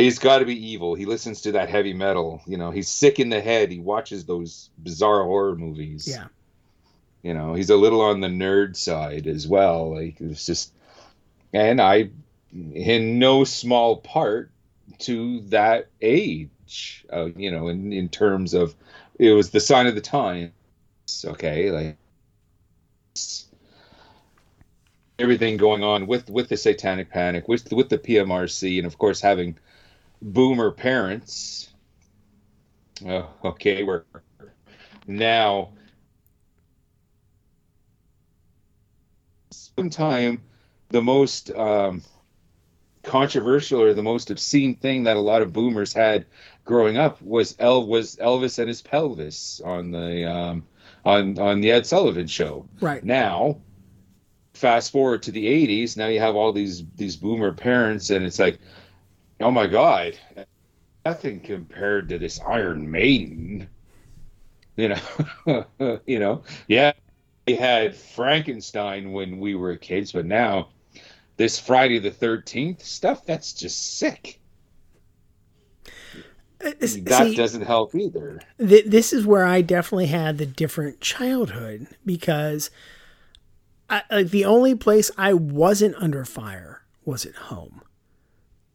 he's got to be evil. He listens to that heavy metal. You know, he's sick in the head. He watches those bizarre horror movies. Yeah. You know, he's a little on the nerd side as well. Like it's just, and I, in no small part, to that age. Uh, you know, in in terms of it was the sign of the times. Okay, like everything going on with with the satanic panic, with with the PMRC, and of course having boomer parents. Uh, okay, we're now sometime the most um, controversial or the most obscene thing that a lot of boomers had growing up was El was Elvis and his pelvis on the um, on on the Ed Sullivan show. Right now, fast forward to the '80s. Now you have all these these boomer parents, and it's like, oh my god, nothing compared to this Iron Maiden. You know, you know, yeah, we had Frankenstein when we were kids, but now this Friday the 13th stuff, that's just sick. Uh, uh that See, doesn't help either. Th- this is where I definitely had the different childhood because I, like the only place I wasn't under fire was at home.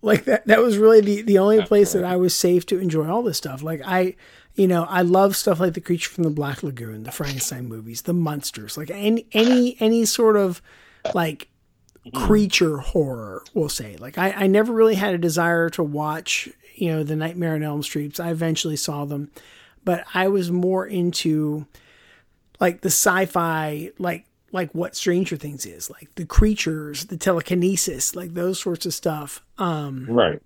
Like that, that was really the, the only place that I was safe to enjoy all this stuff. Like I, you know, I love stuff like the creature from the Black Lagoon, the Frankenstein movies, the monsters, like any, any, any sort of like creature horror, we'll say. Like I, I never really had a desire to watch, you know, the Nightmare on Elm Streets. I eventually saw them, but I was more into like the sci-fi, like like what Stranger Things is, like the creatures, the telekinesis, like those sorts of stuff. Um, right.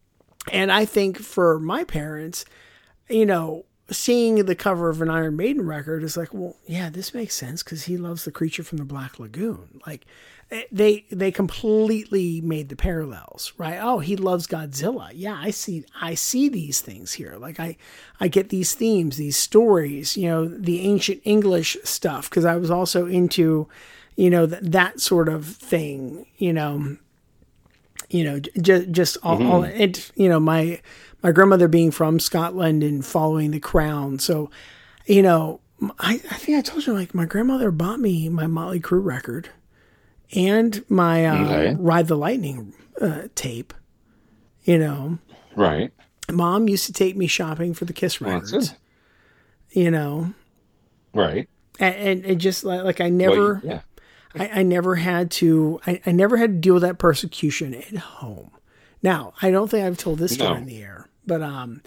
And I think for my parents, you know, seeing the cover of an Iron Maiden record is like, well, yeah, this makes sense because he loves the creature from the Black Lagoon. Like, they they completely made the parallels right oh he loves godzilla yeah i see i see these things here like i i get these themes these stories you know the ancient english stuff because i was also into you know th- that sort of thing you know you know just just all, mm-hmm. all it you know my my grandmother being from scotland and following the crown so you know I, I think I told you like my grandmother bought me my Motley Crue record and my uh, okay. Ride the Lightning uh, tape. You know, right? Mom used to take me shopping for the Kiss records. you know, Right. and, and, and just like, like I never, Well, yeah. I, I never had to, I, I never had to deal with that persecution at home. Now, I don't think I've told this story No. in the air, but, um,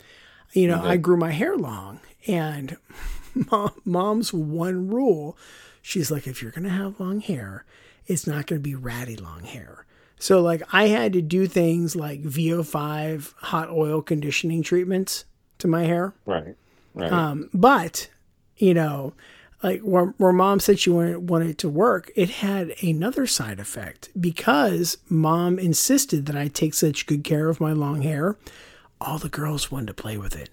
you know, I grew my hair long and mom, mom's one rule, she's like, if you're going to have long hair, it's not going to be ratty long hair. So like I had to do things like VO5 hot oil conditioning treatments to my hair. Right. Right. Um, but you know, like where, where mom said she wanted, wanted it to work, it had another side effect because mom insisted that I take such good care of my long hair. All the girls wanted to play with it.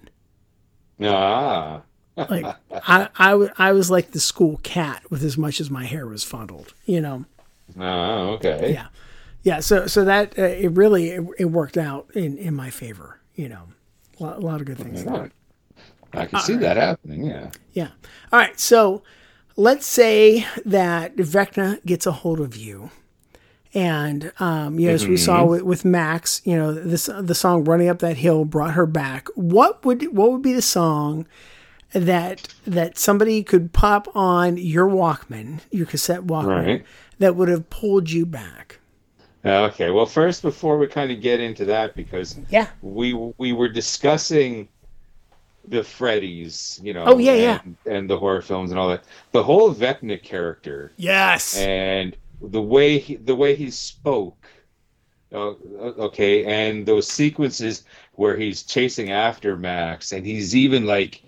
ah. Like I, I, w- I was like the school cat with as much as my hair was funneled, you know? Ah. Okay. Yeah. Yeah. So, so that, uh, it really, it, it worked out in, in my favor, you know, a lot, a lot of good things. there. Right. I can see that happening. Yeah. Yeah. All right. So let's say that Vecna gets a hold of you. And, um, you know, as we saw with, with Max, you know, this, the song Running Up That Hill brought her back. What would, what would be the song that, that somebody could pop on your Walkman, your cassette Walkman, Right. that would have pulled you back? Okay. Well, first, before we kind of get into that, because Yeah. we we were discussing the Freddy's, you know, Oh, yeah, yeah. and, and the horror films and all that. The whole Vecna character Yes. and the way he, the way he spoke, uh, okay, and those sequences where he's chasing after Max, and he's even like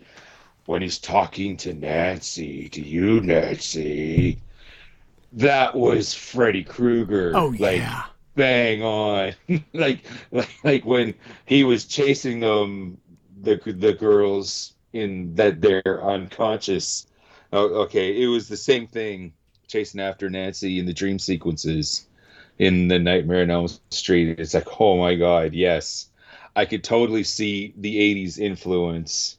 when he's talking to Nancy, to you, Nancy. That was Freddy Krueger. oh, like, yeah. bang on like, like like when he was chasing them the the girls in that they're unconscious oh, okay it was the same thing chasing after nancy in the dream sequences in the nightmare on elm street it's like oh my god yes i could totally see the 80s influence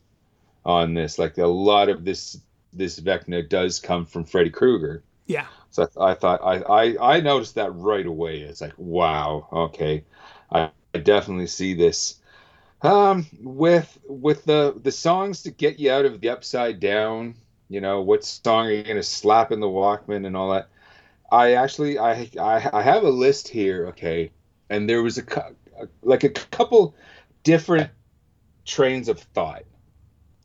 on this like a lot of this this vecna does come from freddy krueger Yeah. so I, thought I, I I noticed that right away. It's like wow, okay, I, I definitely see this. Um, with with the the songs to get you out of the upside down, you know, what song are you gonna slap in the Walkman and all that? I actually I I, I have a list here, okay, and there was a cou- like a couple different trains of thought.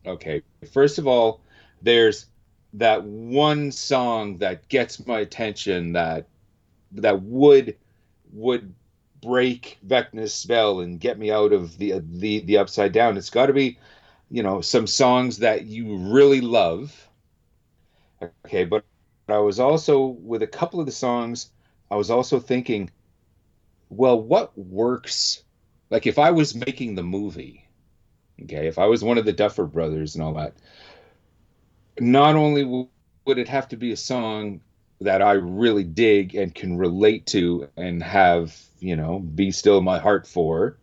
Okay, first of all, there's that one song that gets my attention that that would would break Vecna's spell and get me out of the the the upside down. It's got to be, you know, some songs that you really love. Okay, but I was also with a couple of the songs, I was also thinking, well, what works? Like if I was making the movie, okay, if I was one of the Duffer brothers and all that, not only would it have to be a song that I really dig and can relate to and have, you know, be still my heart for,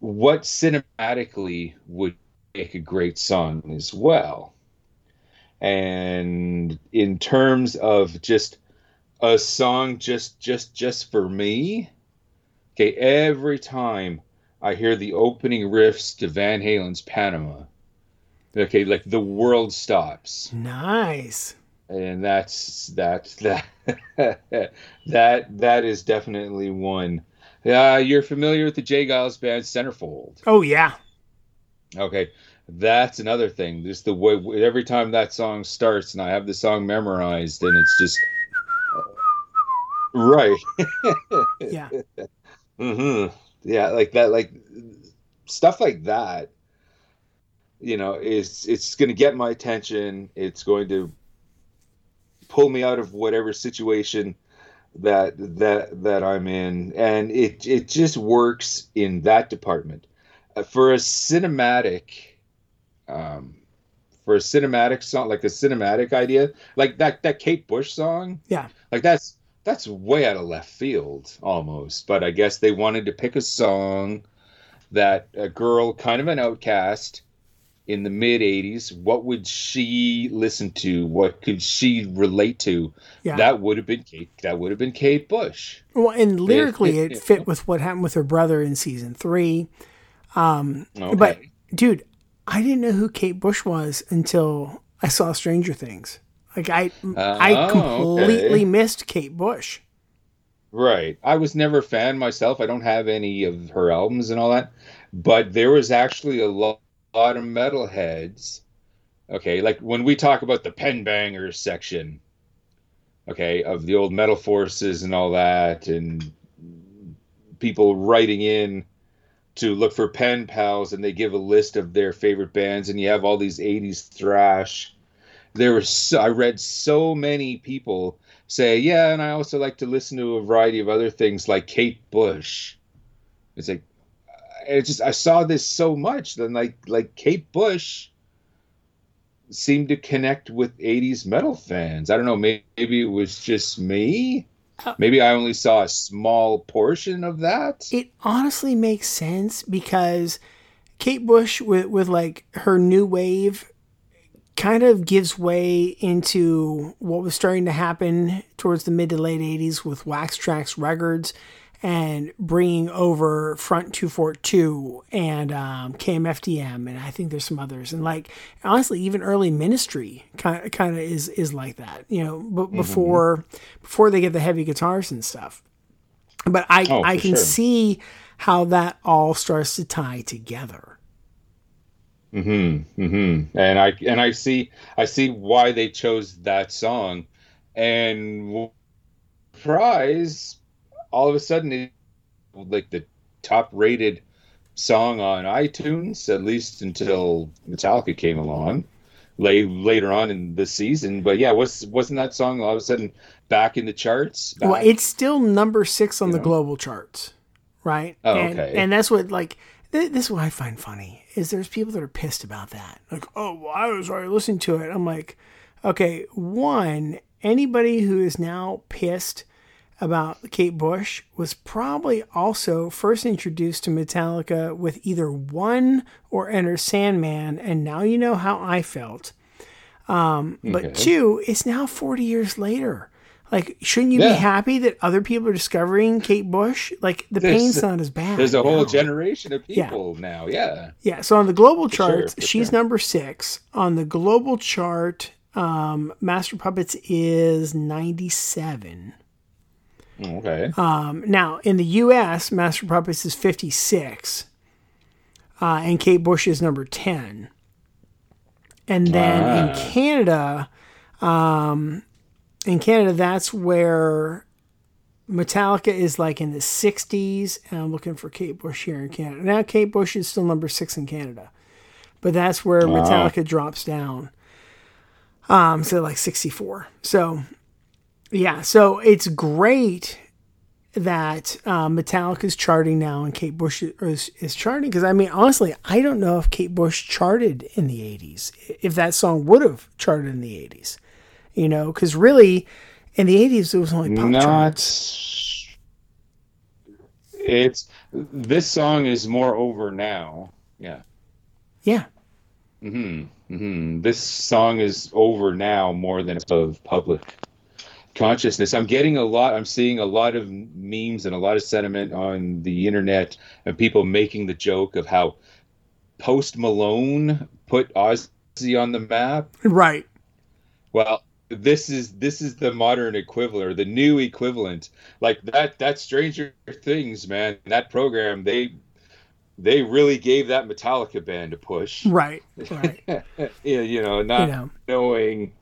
what cinematically would make a great song as well. And in terms of just a song just just just for me, okay, every time I hear the opening riffs to Van Halen's Panama, okay, like the world stops Nice. And that's that's that that that is definitely one. Uh, you're familiar with the J. Geils band Centerfold. Oh, yeah. Okay, that's another thing. Just the way every time that song starts, and I have the song memorized, and it's just right. Yeah. Mm-hmm. Yeah, like that, like stuff like that. You know, is it's going to get my attention. It's going to pull me out of whatever situation that that that I'm in, and it it just works in that department. Uh, for a cinematic, um, for a cinematic song, like a cinematic idea, like that that Kate Bush song, Yeah. like that's that's way out of left field almost but i guess they wanted to pick a song that a girl kind of an outcast in the mid 80s what would she listen to what could she relate to Yeah. that would have been kate that would have been kate bush Well, and lyrically, it- it fit with what happened with her brother in season three. Um, okay But, dude, I didn't know who Kate Bush was until I saw Stranger Things. Like I, I Oh, completely okay. missed Kate Bush. Right. I was never a fan myself. I don't have any of her albums and all that. But there was actually a lo- lot of metalheads. Okay, like when we talk about the pen bangers section, okay, of the old metal forces and all that, and people writing in to look for pen pals and they give a list of their favorite bands and you have all these 80s thrash there was so, i read so many people say yeah and i also like to listen to a variety of other things like kate bush it's like it's just i saw this so much then like like kate bush seemed to connect with 80s metal fans. I don't know maybe, maybe it was just me. Uh, maybe i only saw a small portion of that. It honestly makes sense because Kate Bush with with like her new wave kind of gives way into what was starting to happen towards the mid to late 80s with Wax Trax Records and bringing over Front 242 and um, KMFDM and I think there's some others and like honestly even early Ministry kind of, kind of is is like that you know but before before they get the heavy guitars and stuff but I Oh, I can sure. see how that all starts to tie together. Mm-hmm. Mm-hmm. And I and I see I see why they chose that song, and surprise, all of a sudden, it, like the top rated song on iTunes, at least until Metallica came along, late later on in the season. But yeah, was wasn't that song all of a sudden back in the charts? Well, it's still number six on the know? global charts, right? Oh, and, okay. And that's what like th- this is what I find funny is there's people that are pissed about that. Like, oh, well, I was already listening to it. I'm like, okay, one, anybody who is now pissed about Kate Bush was probably also first introduced to Metallica with either one or Enter Sandman, and now you know how I felt. Um, but Okay. two, it's now 40 years later. Like, shouldn't you Yeah. be happy that other people are discovering Kate Bush? Like, the There's- pain's not as bad. there's a whole now. generation of Yeah. people now. Yeah. Yeah, so on the global sure, charts, for she's sure. number six. On the global chart, um, Master Puppets is 97. Okay. Um, now, in the US, Master Puppets is 56. Uh, and Kate Bush is number 10. And then in Ah. Canada, um, in Canada, that's where Metallica is like in the 60s. And I'm looking for Kate Bush here in Canada. Now, Kate Bush is still number six in Canada. But that's where Metallica drops down. Um, so like 64. So yeah, so it's great that uh, Metallica's charting now and Kate Bush is, is charting because I mean honestly I don't know if Kate Bush charted in the 80s if that song would have charted in the 80s you know because really in the 80s it was only pop not charts. It's this song is more over now. Yeah. Yeah. Hmm hmm this song is over now more than it's of public consciousness. I'm getting a lot i'm seeing a lot of memes and a lot of sentiment on the internet and people making the joke of how post malone put ozzy on the map. Right. Well, this is this is the modern equivalent or the new equivalent. Like that that Stranger Things, man, that program they they really gave that Metallica band a push. right right. Yeah, you know, not you know. knowing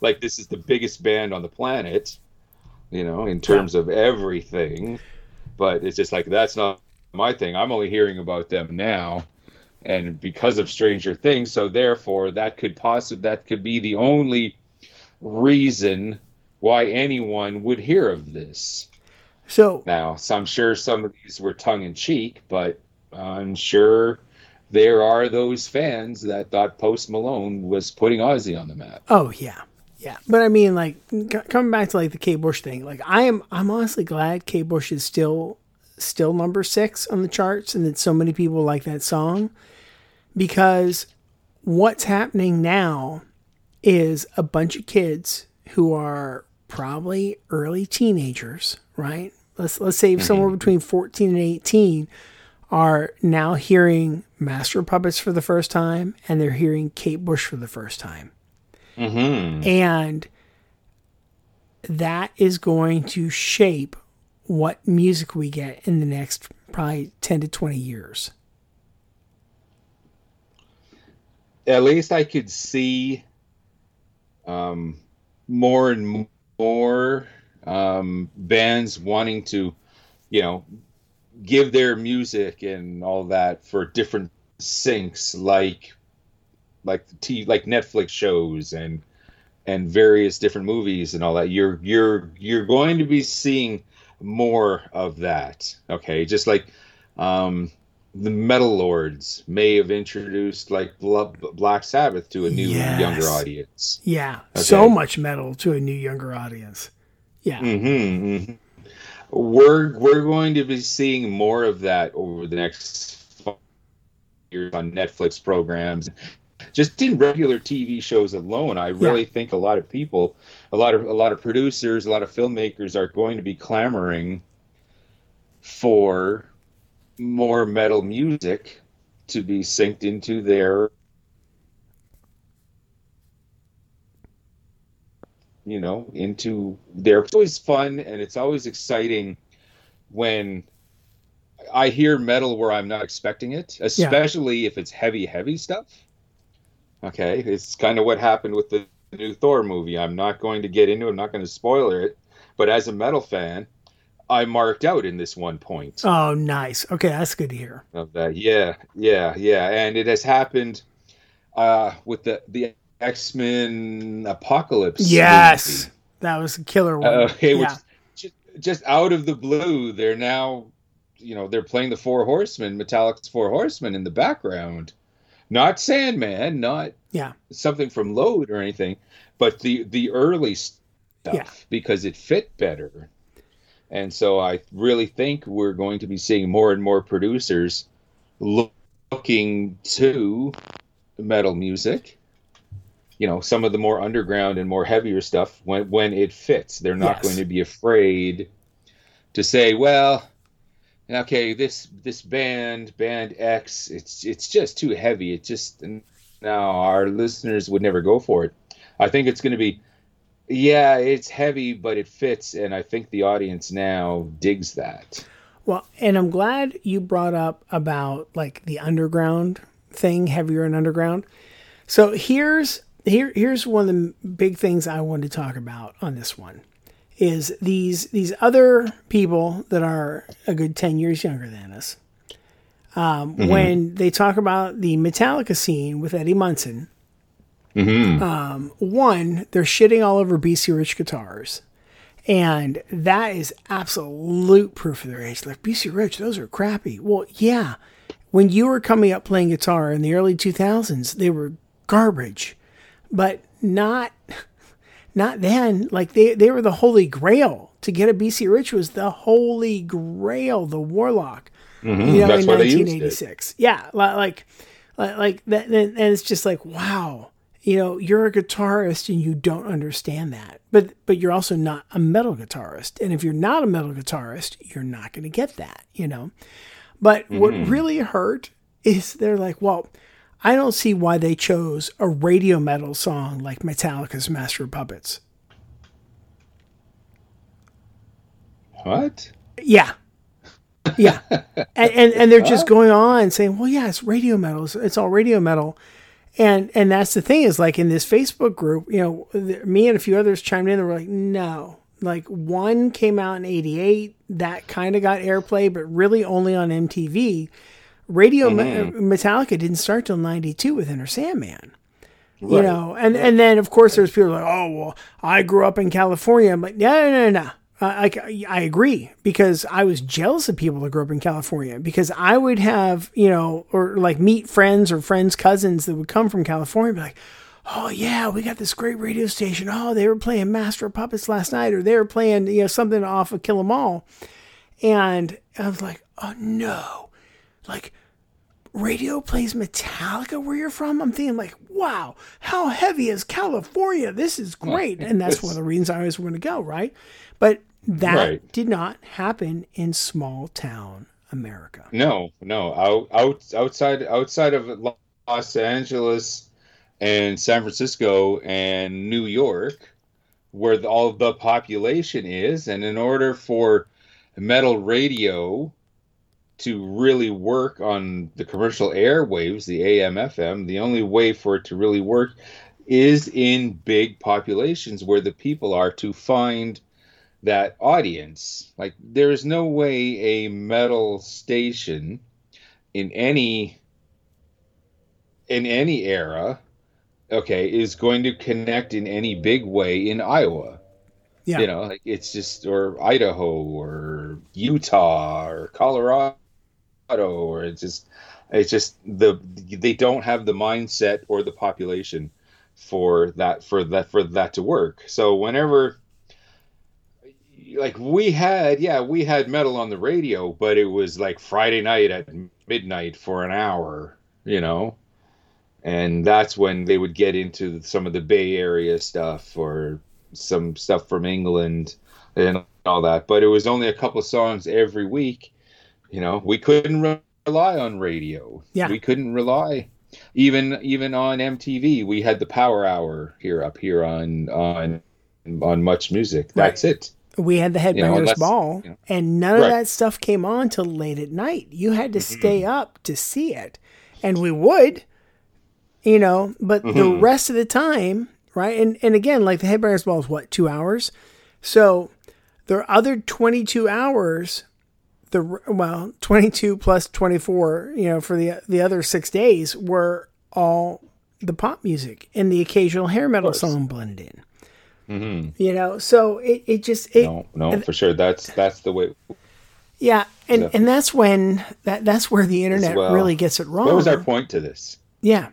like this is the biggest band on the planet, you know, in terms of everything. But it's just like that's not my thing. I'm only hearing about them now. And because of Stranger Things, so therefore that could possibly that could be the only reason why anyone would hear of this. so Now, so I'm sure some of these were tongue in cheek, but I'm sure there are those fans that thought Post Malone was putting Ozzy on the map. Oh yeah, yeah. But I mean, like c- coming back to like the Kate Bush thing. Like I am, I'm honestly glad Kate Bush is still still number six on the charts, and that so many people like that song, because what's happening now is a bunch of kids who are probably early teenagers, right? Let's let's say mm-hmm. somewhere between 14 and 18 are now hearing Master Puppets for the first time and they're hearing Kate Bush for the first time. Mm-hmm. And that is going to shape what music we get in the next probably 10 to 20 years. At least I could see um, more and more um, bands wanting to, you know, give their music and all that for different syncs, like like t like Netflix shows and and various different movies and all that. You're you're you're going to be seeing more of that. Okay, just like um, the Metal Lords may have introduced like Black Sabbath to a new yes. younger audience. Yeah, okay. so much metal to a new younger audience. Yeah. Mm-hmm, mm-hmm. We're we're going to be seeing more of that over the next years on Netflix programs. Just in regular TV shows alone, I really yeah. think a lot of people, a lot of a lot of producers, a lot of filmmakers are going to be clamoring for more metal music to be synced into their you know into their it's always fun and it's always exciting when i hear metal where i'm not expecting it especially yeah. if it's heavy heavy stuff okay it's kind of what happened with the new thor movie i'm not going to get into it i'm not going to spoiler it but as a metal fan I marked out in this one point. Oh, nice. Okay, that's good to hear. Of that, yeah, yeah, yeah, and it has happened uh, with the the X Men Apocalypse. Yes, movie. that was a killer one. Uh, okay, yeah. just, just out of the blue, they're now, you know, they're playing the Four Horsemen, Metallica's Four Horsemen in the background, not Sandman, not yeah something from Load or anything, but the the early stuff yeah. because it fit better and so I really think we're going to be seeing more and more producers looking to metal music. You know, some of the more underground and more heavier stuff when when it fits. They're not yes. going to be afraid to say, well, okay, this this band, band X, it's it's just too heavy. It just now our listeners would never go for it. I think it's going to be yeah, it's heavy, but it fits, and I think the audience now digs that. Well, and I'm glad you brought up about like the underground thing, heavier and underground. So here's here here's one of the big things I wanted to talk about on this one is these these other people that are a good 10 years younger than us um, mm-hmm. when they talk about the metallica scene with eddie munson Mm-hmm. Um, one, they're shitting all over BC Rich guitars. And that is absolute proof of their age. Like, BC Rich, those are crappy. Well, yeah. When you were coming up playing guitar in the early 2000s, they were garbage. But not not then. Like, they, they were the holy grail. To get a BC Rich was the holy grail, the Warlock. Mm-hmm. You know, That's in 1986. Yeah. Like, like, like that. And it's just like, wow you know you're a guitarist and you don't understand that but but you're also not a metal guitarist and if you're not a metal guitarist you're not going to get that you know but mm-hmm. what really hurt is they're like well i don't see why they chose a radio metal song like metallica's master of puppets. What? Yeah. Yeah. And, and, and they're just going on saying well yeah it's radio metal. It's, it's all radio metal. And and that's the thing is like in this Facebook group, you know, me and a few others chimed in. They were like, no, like one came out in '88 that kind of got airplay, but really only on MTV. Radio mm-hmm. Metallica didn't start till '92 with Enter Sandman. Right. You know, and and then of course there's people like, oh well, I grew up in California. I'm like, no, no, no, no. Uh, I, I agree because I was jealous of people that grew up in California because I would have, you know, or like meet friends or friends' cousins that would come from California be like, oh, yeah, we got this great radio station. Oh, they were playing Master of Puppets last night or they were playing, you know, something off of Kill 'Em All. And I was like, oh, no. Like, radio plays Metallica where you're from? I'm thinking like, wow, how heavy is California? This is great. And that's one of the reasons I always want to go, right? But that right. did not happen in small town America. No, no, out, out outside outside of Los Angeles and San Francisco and New York, where the, all the population is, and in order for metal radio to really work on the commercial airwaves, the AM FM, the only way for it to really work is in big populations where the people are to find that audience. Like there is no way a metal station in any in any era okay is going to connect in any big way in Iowa. Yeah. You know, like it's just or Idaho or Utah or Colorado or it's just it's just the they don't have the mindset or the population for that for that for that to work. So whenever like we had yeah we had metal on the radio but it was like friday night at midnight for an hour you know and that's when they would get into some of the bay area stuff or some stuff from england and all that but it was only a couple songs every week you know we couldn't rely on radio. Yeah. We couldn't rely. Even even on mtv we had the power hour here up here on on on MuchMusic. That's right. it. We had the headbangers you know, ball you know, and none right. of that stuff came on till late at night. You had to mm-hmm. stay up to see it. And we would you know but mm-hmm. the rest of the time right and and again like the headbangers ball is what two hours? So the other 22 hours the well 22 plus 24 you know for the the other six days were all the pop music and the occasional hair metal song blended in Mm-hmm. You know, so it, it just it, no no for sure that's that's the way. Yeah, and and that's when that that's where the internet well, really gets it wrong. What was our point to this? Yeah,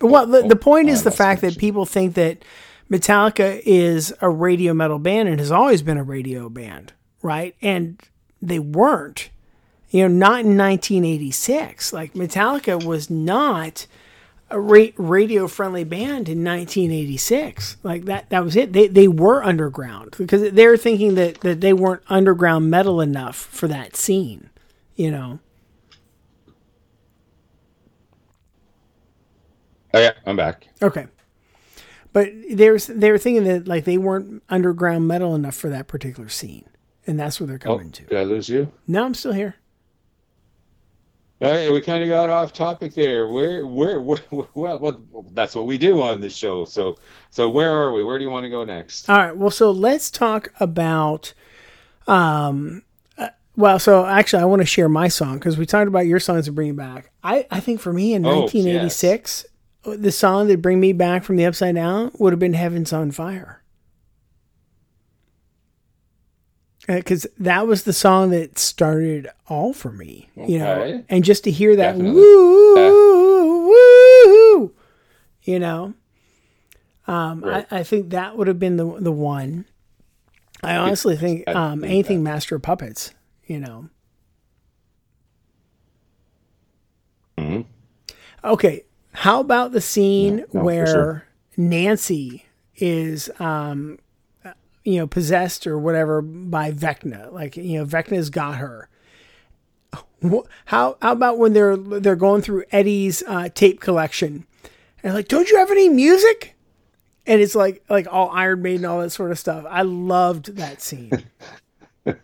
well the the point is the fact that people think that Metallica is a radio metal band and has always been a radio band, right? And they weren't. You know, not in 1986. Like Metallica was not a ra- radio friendly band in 1986. Like that, that was it. They, they were underground because they're thinking that, that they weren't underground metal enough for that scene, you know? Oh yeah, I'm back. Okay. But there's they were thinking that like they weren't underground metal enough for that particular scene. And that's what they're coming oh, to. Did I lose you? No, I'm still here. All right, we kind of got off topic there. Where, where, where, well, well, that's what we do on this show. So, so where are we? Where do you want to go next? All right. Well, so let's talk about, um, uh, well, so actually, I want to share my song because we talked about your songs to bring you back. I, I think for me in oh, 1986, yes. the song that bring me back from the Upside Down would have been "Heaven's on Fire." Because uh, that was the song that started all for me, okay. you know, and just to hear that Definitely. woo, yeah. woo, you know, um, right. I, I, think that would have been the the one. I honestly think um, anything that. Master of Puppets, you know. Mm-hmm. Okay, how about the scene no, where sure. Nancy is um, you know, possessed or whatever by Vecna. Like, you know, Vecna's got her. How how about when they're they're going through Eddie's uh, tape collection and like, don't you have any music? And it's like like all Iron Maiden, all that sort of stuff. I loved that scene. it's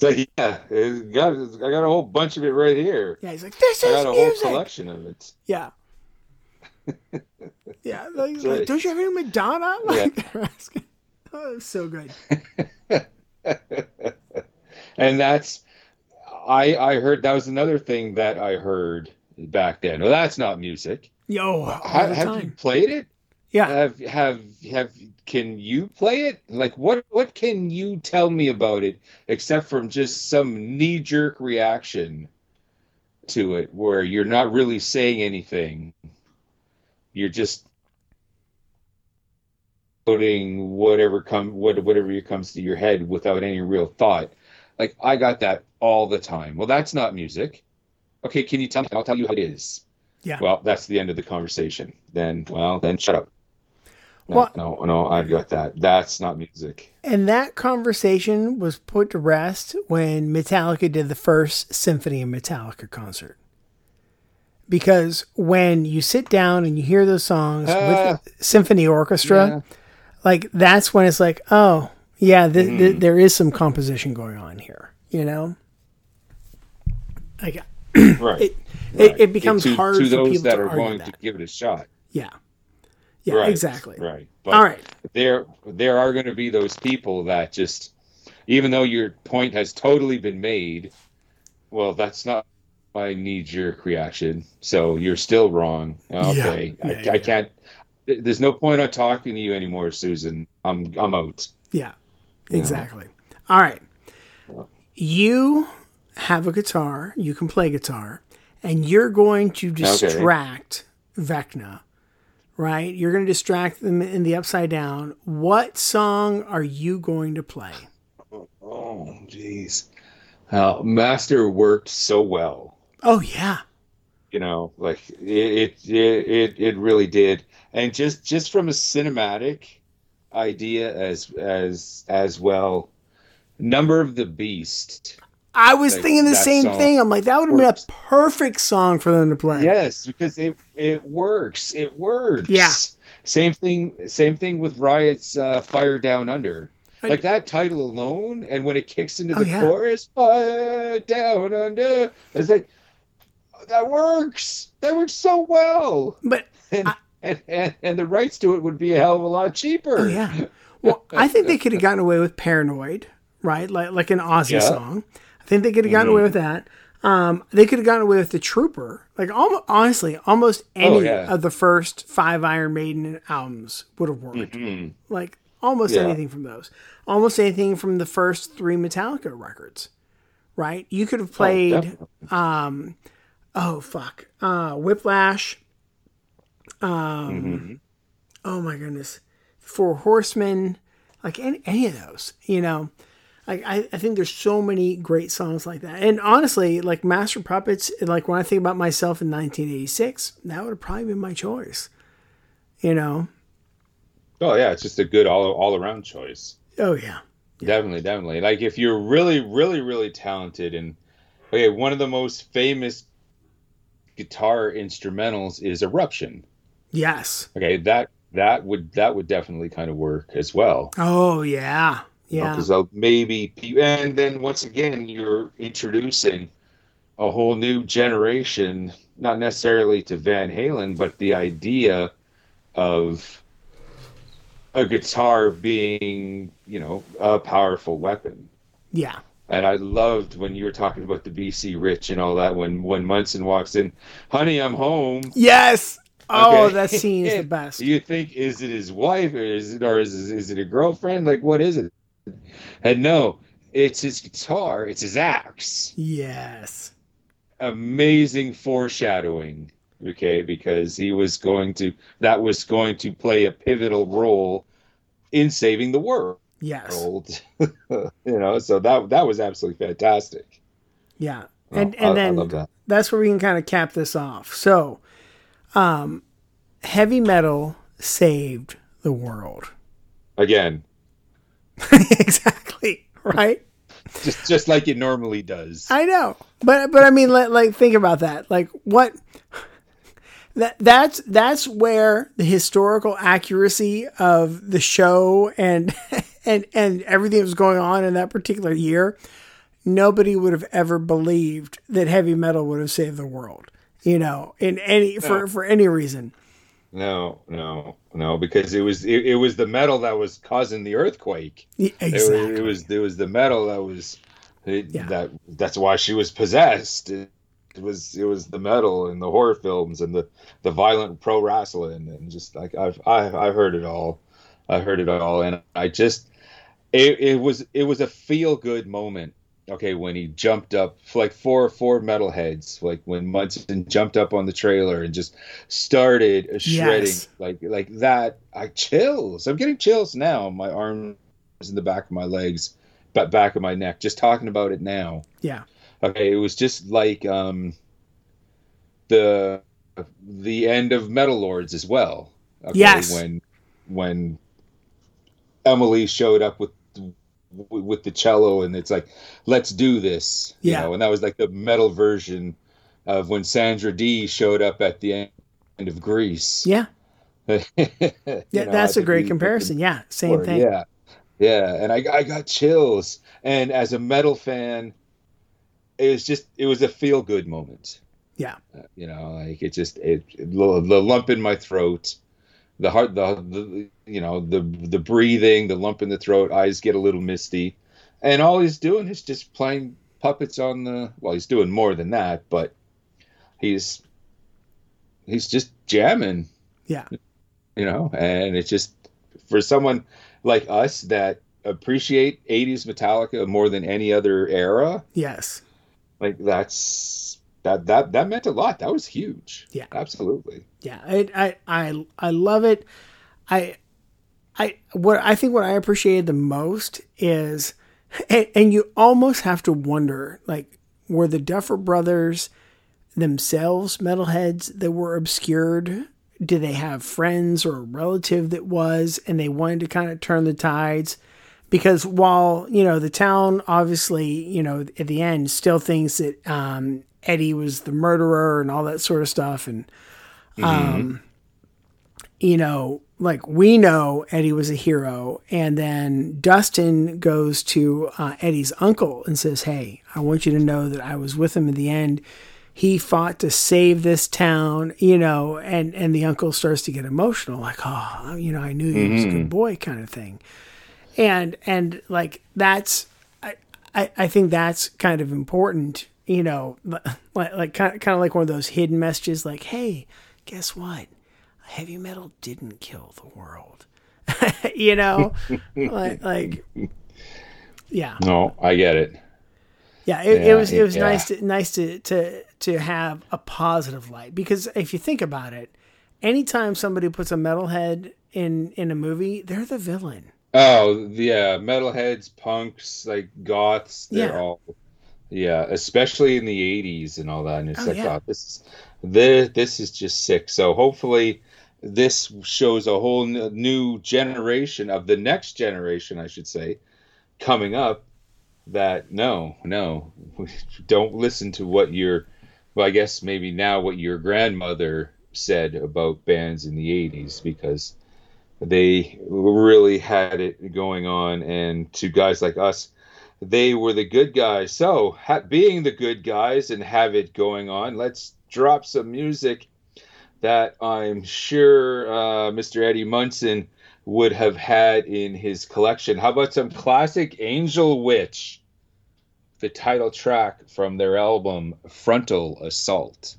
like, yeah, it's got, I got a whole bunch of it right here. Yeah, he's like, this I is got a music. whole collection of it. Yeah. Yeah, like, like, don't you have any Madonna? Like, yeah. oh, so good. and that's I I heard that was another thing that I heard back then. Well, that's not music. Yo, have, have you played it? Yeah. Have have have can you play it? Like what what can you tell me about it except from just some knee jerk reaction to it where you're not really saying anything you're just putting whatever come what whatever comes to your head without any real thought. Like I got that all the time. Well, that's not music. Okay, can you tell me? I'll tell you how it is. Yeah. Well, that's the end of the conversation. Then, well, then shut up. no, Well- no, no, I've got that. That's not music. And that conversation was put to rest when Metallica did the first Symphony of Metallica concert. Because when you sit down and you hear those songs Ah. with the symphony orchestra, Yeah. like that's when it's like, oh, yeah, th- Mm-hmm. th- there is some composition going on here, you know? Like, Right. it, right. it, it becomes to, hard to for those people that to are going that. to give it a shot. Yeah. Yeah, right. exactly. Right. But All right. there there are going to be those people that just even though your point has totally been made well that's not my knee jerk reaction so you're still wrong okay Yeah, I, yeah, I can't there's no point on talking to you anymore susan i'm i'm out Yeah, exactly. All right. You have a guitar, you can play guitar, and you're going to distract Vecna, right? You're going to distract them in the upside down. What song are you going to play? oh jeez uh, master worked so well Oh, yeah. you know like it it it, it really did and just just from a cinematic idea as as as well number of the beast I was Like, thinking the same thing. I'm like, that would have been a perfect song for them to play. yes because it it works it works Yeah. same thing same thing with riot's uh, fire down under I- like that title alone and when it kicks into Oh, the yeah. chorus fire down under it's like that works that works so well But and, and, and and the rights to it would be a hell of a lot cheaper. Oh yeah. Well, I think they could have gotten away with "Paranoid," right? Like like an Ozzy Yeah. song. I think they could have gotten away with that. Um, they could have gotten away with the Trooper. Like almost, honestly, almost any Oh, yeah. of the first five Iron Maiden albums would have worked. Mhm. Like almost Yeah. anything from those. Almost anything from the first three Metallica records. Right? You could have Oh, played. definitely. um, oh fuck, uh, Whiplash. Um, Mhm. oh my goodness, Four Horsemen, like any, any of those, you know. Like I, I think there's so many great songs like that. And honestly, like Master Puppets, like when I think about myself in 1986, that would have probably been my choice. You know? Oh yeah, it's just a good all all around choice. Oh yeah. Definitely, definitely. Like if you're really, really, really talented, and okay, one of the most famous guitar instrumentals is Eruption. Yes. Okay, that that would that would definitely kind of work as well. Oh yeah. Yeah. because uh, maybe and then once again you're introducing a whole new generation not necessarily to van halen but the idea of a guitar being you know a powerful weapon Yeah. And i loved when you were talking about the bc rich and all that when when munson walks in honey i'm home Yes. Oh, Okay. that scene is the best. you think is it his wife or is it or is, is it a girlfriend like what is it and no it's his guitar it's his axe Yes. amazing foreshadowing okay because he was going to that was going to play a pivotal role in saving the world Yes. you know so that that was absolutely fantastic Yeah. Oh, And I- and I then love that. that's where we can kind of cap this off. So, um, heavy metal saved the world. again exactly. Right. just just like it normally does I know, but but I mean, like, like think about that. Like what that that's that's where the historical accuracy of the show and and and everything that was going on in that particular year. Nobody would have ever believed that heavy metal would have saved the world. You know, in any for for any reason. no no no because it was it, it was the metal that was causing the earthquake It Exactly. was, it was it was the metal that was it, Yeah. that that's why she was possessed. It, it was it was the metal and the horror films and the the violent pro wrestling and just like I've I've, I've heard it all. I heard it all and I just it, it was it was a feel good moment. Okay, when he jumped up like four four metalheads, like when Munson jumped up on the trailer and just started shredding Yes. like like that. I chills. I'm getting chills now. My arms in the back of my legs, but back of my neck. Just talking about it now. yeah. Okay, it was just like um the the end of Metal Lords as well. Okay, Yes. When when Emily showed up with with the cello and it's like let's do this you Yeah. know and that was like the metal version of when Sandra Dee showed up at the end of Grease Yeah. yeah Yeah, that's a great comparison. Yeah, same thing. yeah yeah and I, I got chills and as a metal fan it was just it was a feel good moment Yeah. Uh, you know like it just it, it the lump in my throat the heart the, the you know the the breathing the lump in the throat eyes get a little misty and all he's doing is just playing puppets on the well he's doing more than that but he's he's just jamming Yeah. you know and it's just for someone like us that appreciate 80s metallica more than any other era Yes. Like that's that that that meant a lot that was huge Yeah. absolutely Yeah, I, I I I love it. I I what I think what I appreciated the most is, and, and you almost have to wonder like were the Duffer Brothers themselves metalheads that were obscured? Did they have friends or a relative that was, and they wanted to kind of turn the tides? Because while you know the town obviously you know at the end still thinks that um, Eddie was the murderer and all that sort of stuff, and you know, like we know Eddie was a hero, and then Dustin goes to uh, Eddie's uncle and says, "Hey, I want you to know that I was with him in the end. He fought to save this town, you know." And and the uncle starts to get emotional, like, "Oh, you know, I knew he was a good boy," kind of thing. And and like that's, I I, I think that's kind of important, you know, like like kind of, kind of like one of those hidden messages, like, "Hey, guess what?" heavy metal didn't kill the world. you know, like, like, yeah, no i get it yeah. It, it Yeah, was it was yeah. nice to nice to to to have a positive light because if you think about it, anytime somebody puts a metalhead in in a movie, they're the villain. Oh yeah metalheads punks like goths they're Yeah. all yeah especially in the 80s and all that and it's Oh, like yeah. oh this is this, this is just sick so hopefully this shows a whole new generation of the next generation i should say coming up that no no don't listen to what your well i guess maybe now what your grandmother said about bands in the 80s because they really had it going on and to guys like us they were the good guys. So ha- being the good guys and have it going on let's drop some music that i'm sure uh, mr eddie munson would have had in his collection. How about some classic angel witch? The title track from their album frontal assault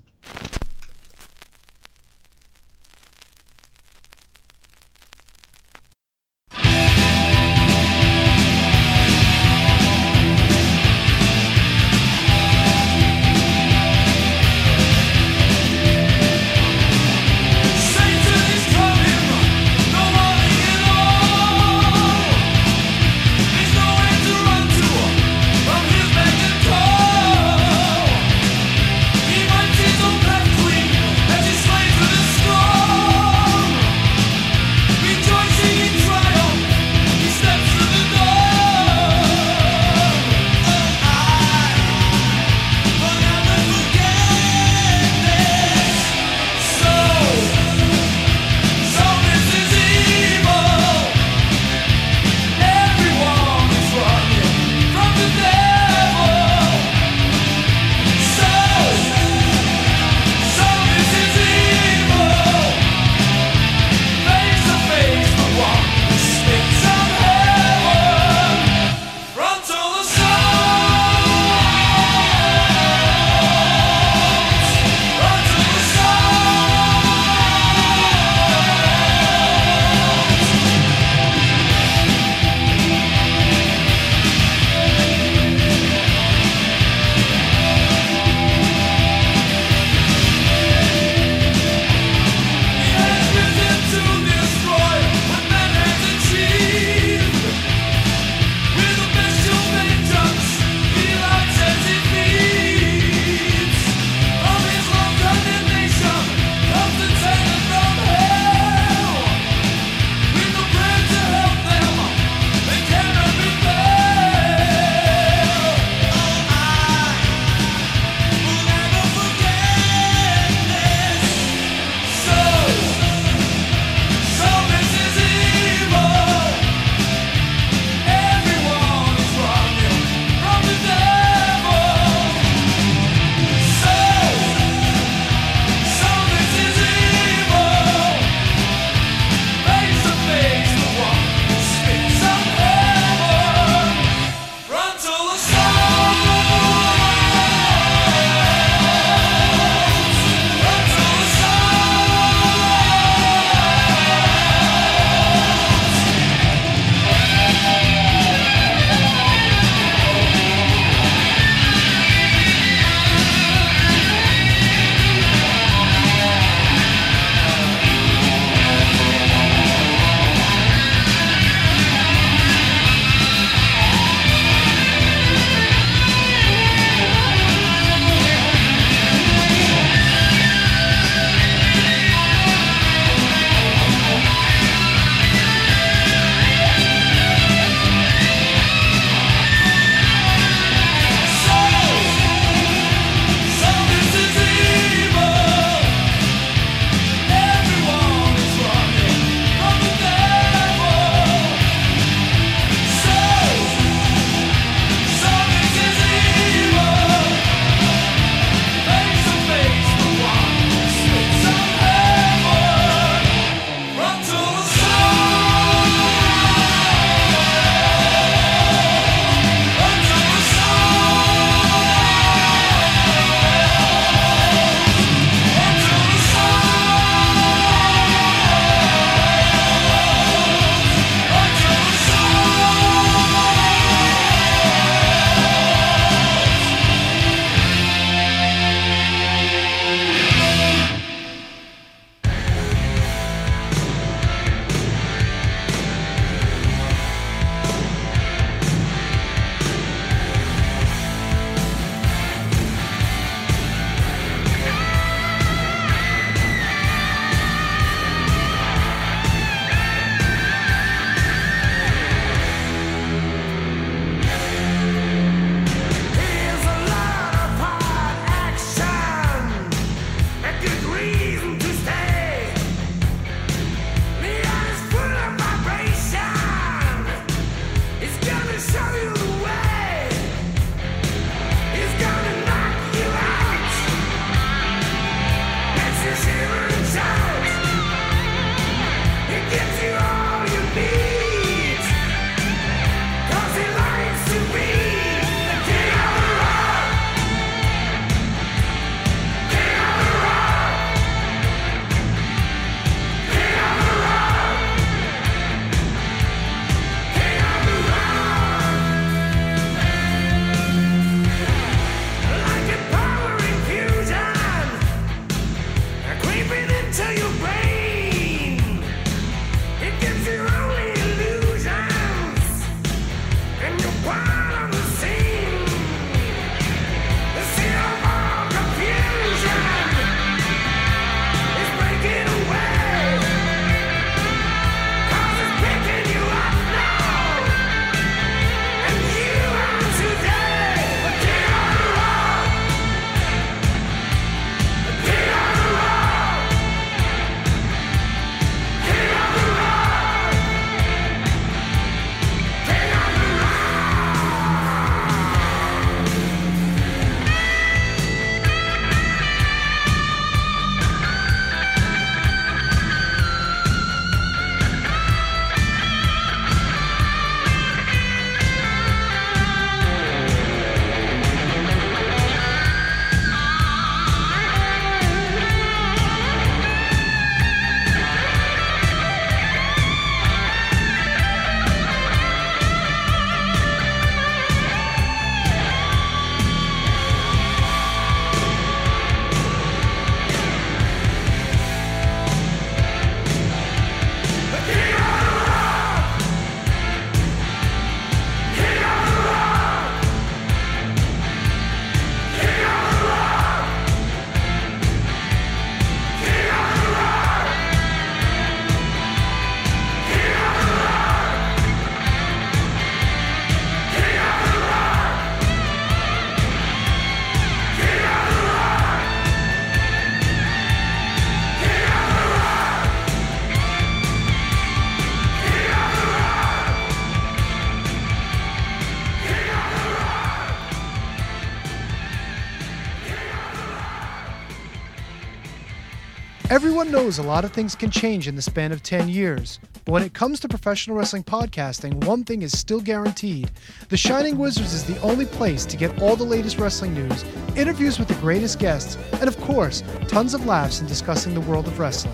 knows a lot of things can change in the span of 10 years. But when it comes to professional wrestling podcasting, one thing is still guaranteed. The Shining Wizards is the only place to get all the latest wrestling news, interviews with the greatest guests, and of course, tons of laughs in discussing the world of wrestling.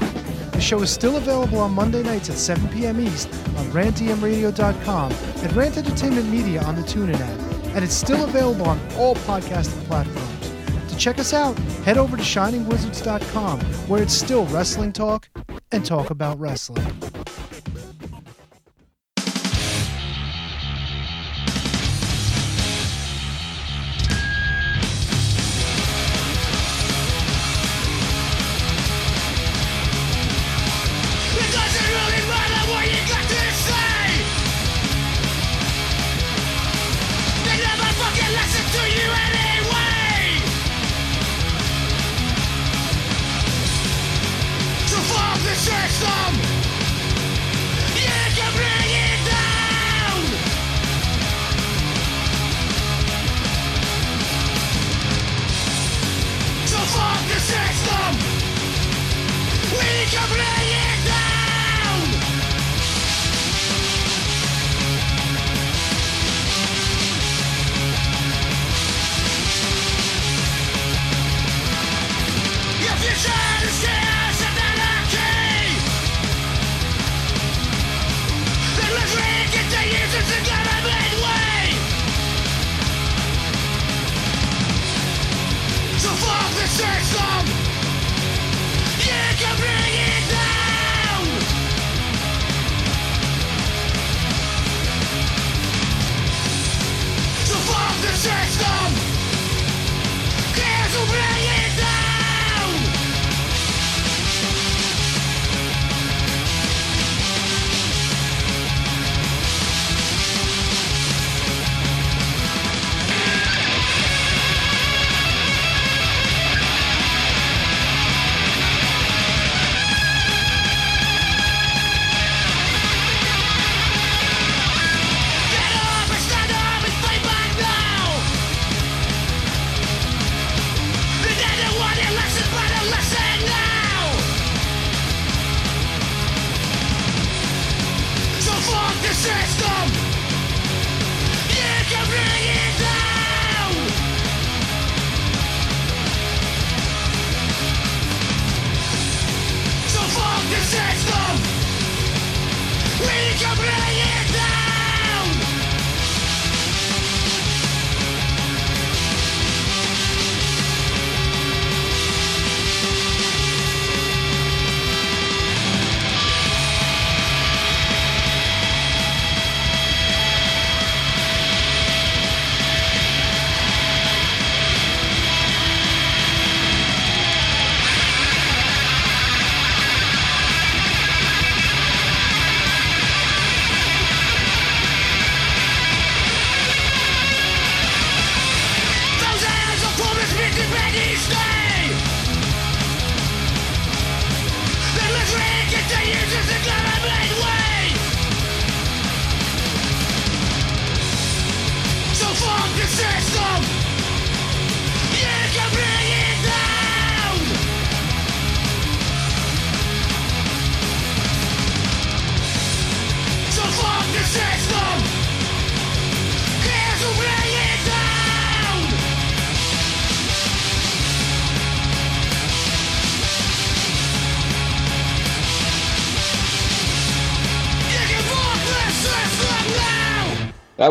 The show is still available on Monday nights at 7 p.m. East on rantdmradio.com and Rant Entertainment Media on the TuneIn app. And it's still available on all podcasting platforms. Check us out, head over to shiningwizards.com where it's still wrestling talk and talk about wrestling.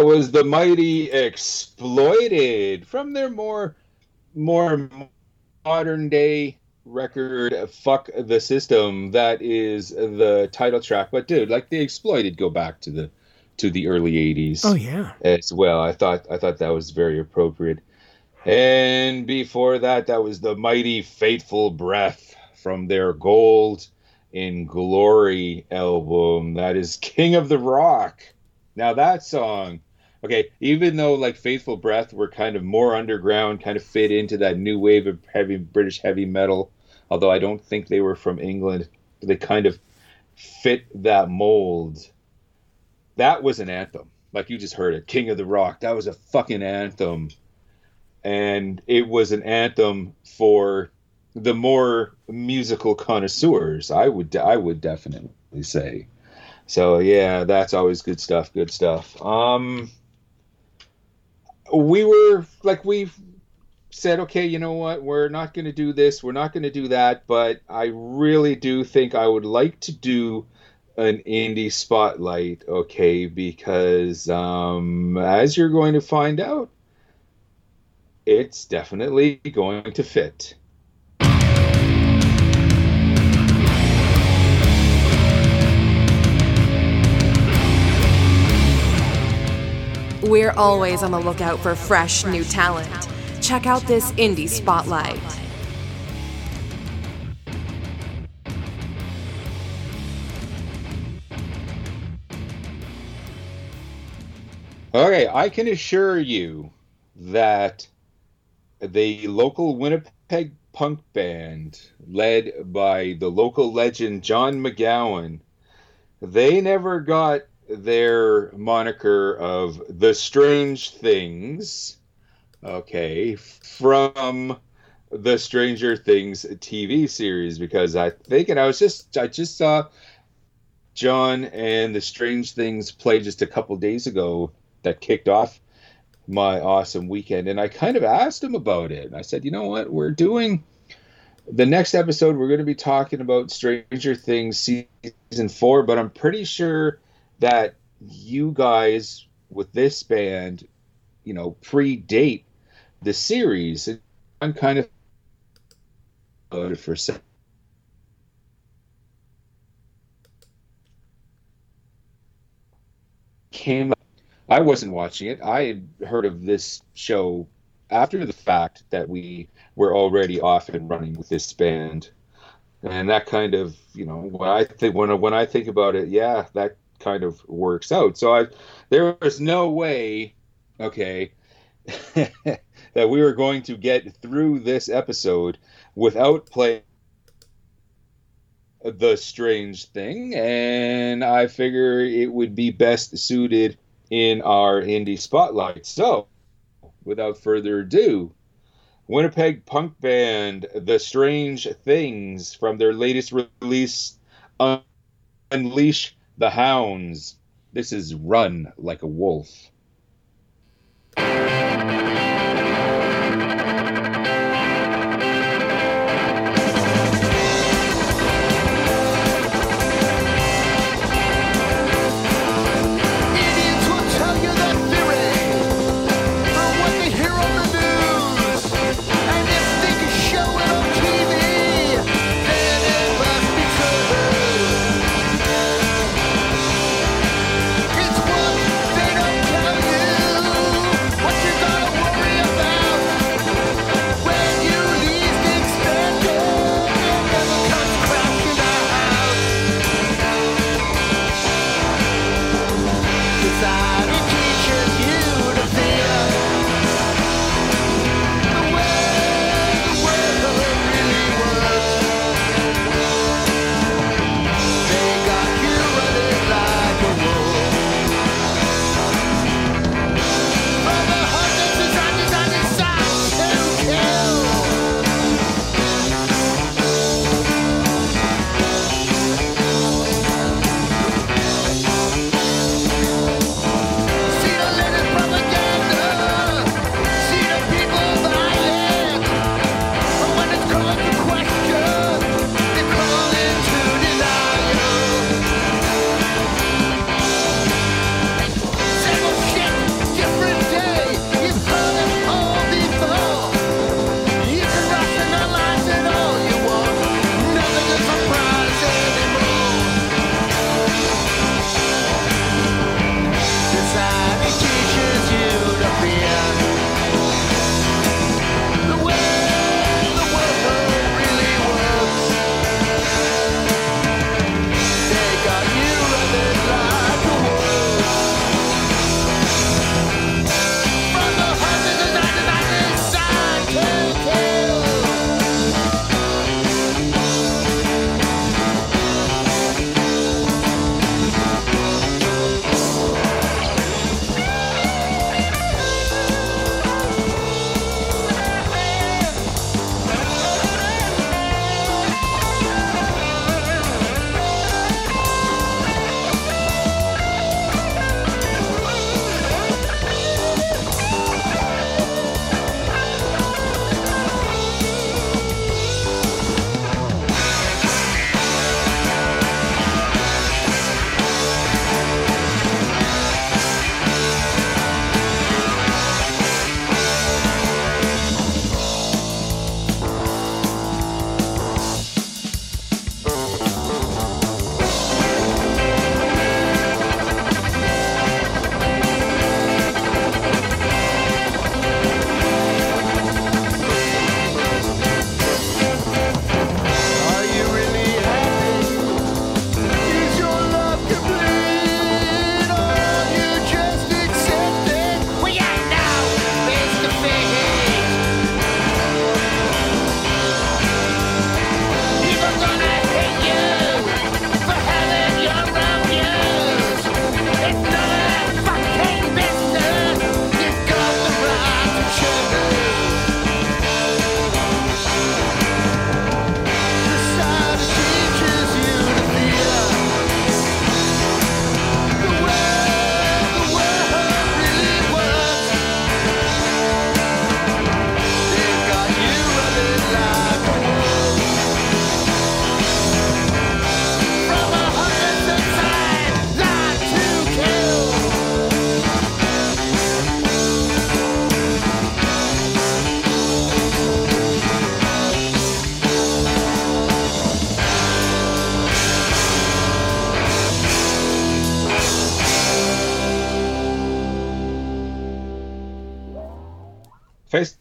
Was the mighty exploited from their more more modern day record fuck the system that is the title track. But dude like the exploited go back to the to the early 80s Oh yeah. as well. I thought i thought that was very appropriate. And before that that was the mighty faithful breath from their gold 'n' glory album that is king of the rock. Now that song okay even though like faithful breath were kind of more underground kind of fit into that new wave of heavy british heavy metal although i don't think they were from england they kind of fit that mold that was an anthem like you just heard it king of the rock that was a fucking anthem and it was an anthem for the more musical connoisseurs. I would I would definitely say. So yeah, that's always good stuff. Good stuff. Um, we were like we said, okay, you know what? We're not going to do this. We're not going to do that. But I really do think I would like to do an indie spotlight. Okay, because um, as you're going to find out, it's definitely going to fit. We're always on the lookout for fresh new talent. Check out this indie spotlight. Okay, I can assure you that the local Winnipeg punk band, led by the local legend John McGowan, they never got their moniker of the Strange Things, okay, from the Stranger Things TV series because I think, and I was just, I just saw John and the Strange Things play just a couple days ago that kicked off my awesome weekend and I kind of asked him about it. And I said, "You know what? We're doing the next episode we're going to be talking about Stranger Things season 4, but I'm pretty sure that you guys with this band, you know, predate the series. And I'm kind of voted for came I wasn't watching it. I had heard of this show after the fact that we were already off and running with this band, and that kind of you know when I think when when I think about it, yeah, that kind of works out. So I there was no way, okay, that we were going to get through this episode without playing the strange thing and i figure it would be best suited in our indie spotlight. So, without further ado, Winnipeg punk band The Strange Things from their latest release, Unleash the Hounds. This is Run Like a Wolf.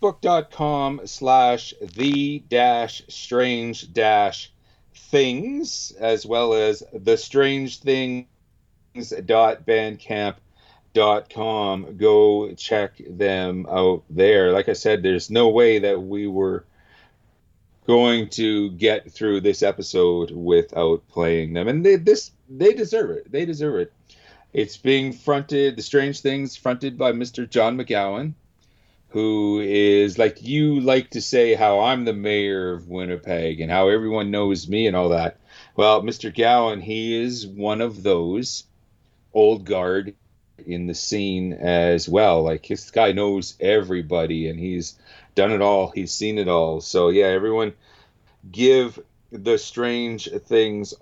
Facebook.com slash the dash strange dash things, as well as the strange things dot dot com. Go check them out there. Like I said, there's no way that we were going to get through this episode without playing them, and they this they deserve it. They deserve it. It's being fronted, the strange things fronted by Mr. John McGowan, who is like you like to say how I'm the mayor of Winnipeg and how everyone knows me and all that. Well, Mr. Gowan, he is one of those old guard in the scene as well. Like this guy knows everybody and he's done it all. He's seen it all. So yeah, everyone give the strange things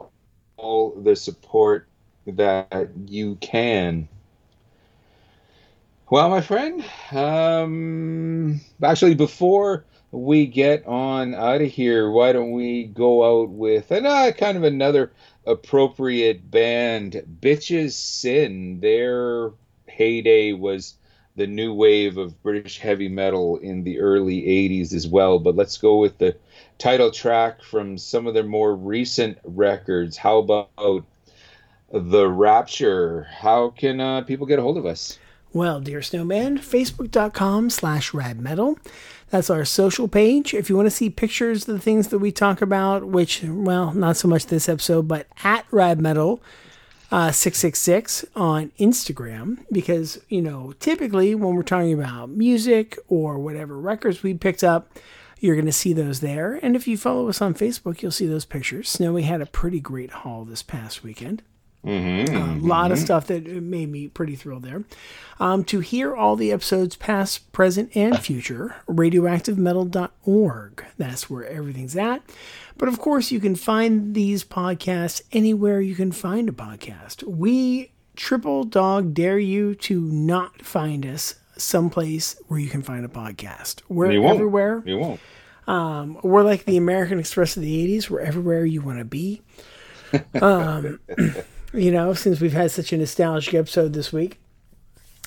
all the support that you can. Well, my friend, um, actually, before we get on out of here, why don't we go out with an, uh, kind of another appropriate band, Bitches Sin. Their heyday was the new wave of British heavy metal in the early 80s as well. But let's go with the title track from some of their more recent records. How about The Rapture? How can uh, people get a hold of us? Well, dear snowman, facebook.com slash radmetal. That's our social page. If you want to see pictures of the things that we talk about, which, well, not so much this episode, but at radmetal uh, 666 on Instagram, because, you know, typically when we're talking about music or whatever records we picked up, you're going to see those there. And if you follow us on Facebook, you'll see those pictures. Snowy had a pretty great haul this past weekend. Mm-hmm. A lot of stuff that made me pretty thrilled there. Um, to hear all the episodes, past, present, and future, radioactivemetal.org. That's where everything's at. But of course, you can find these podcasts anywhere you can find a podcast. We triple dog dare you to not find us someplace where you can find a podcast. We're You everywhere. You won't. Um, we're like the American Express of the 80s. We're everywhere you want to be. Um, you know, since we've had such a nostalgic episode this week.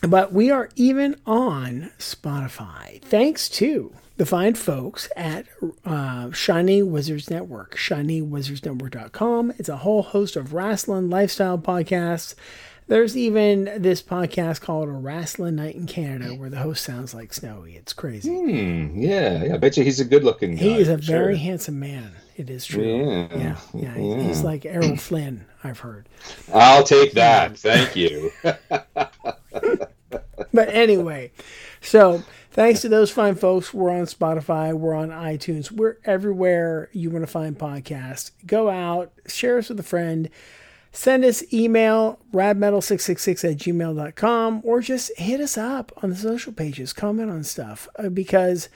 But we are even on Spotify, thanks to the fine folks at uh, Shiny Wizards Network, shinywizardsnetwork.com. It's a whole host of wrestling lifestyle podcasts. There's even this podcast called A Wrestling Night in Canada where the host sounds like Snowy. It's crazy. Hmm, yeah, yeah, I bet you he's a good looking guy. He is a sure. very handsome man. It is true. Yeah, yeah, yeah. yeah. He's like Errol Flynn, I've heard. I'll take that. Thank you. But anyway, so thanks to those fine folks, we're on Spotify, we're on iTunes, we're everywhere you want to find podcasts. Go out, share us with a friend, send us email radmetal666 at gmail.com, or just hit us up on the social pages, comment on stuff. uh, because,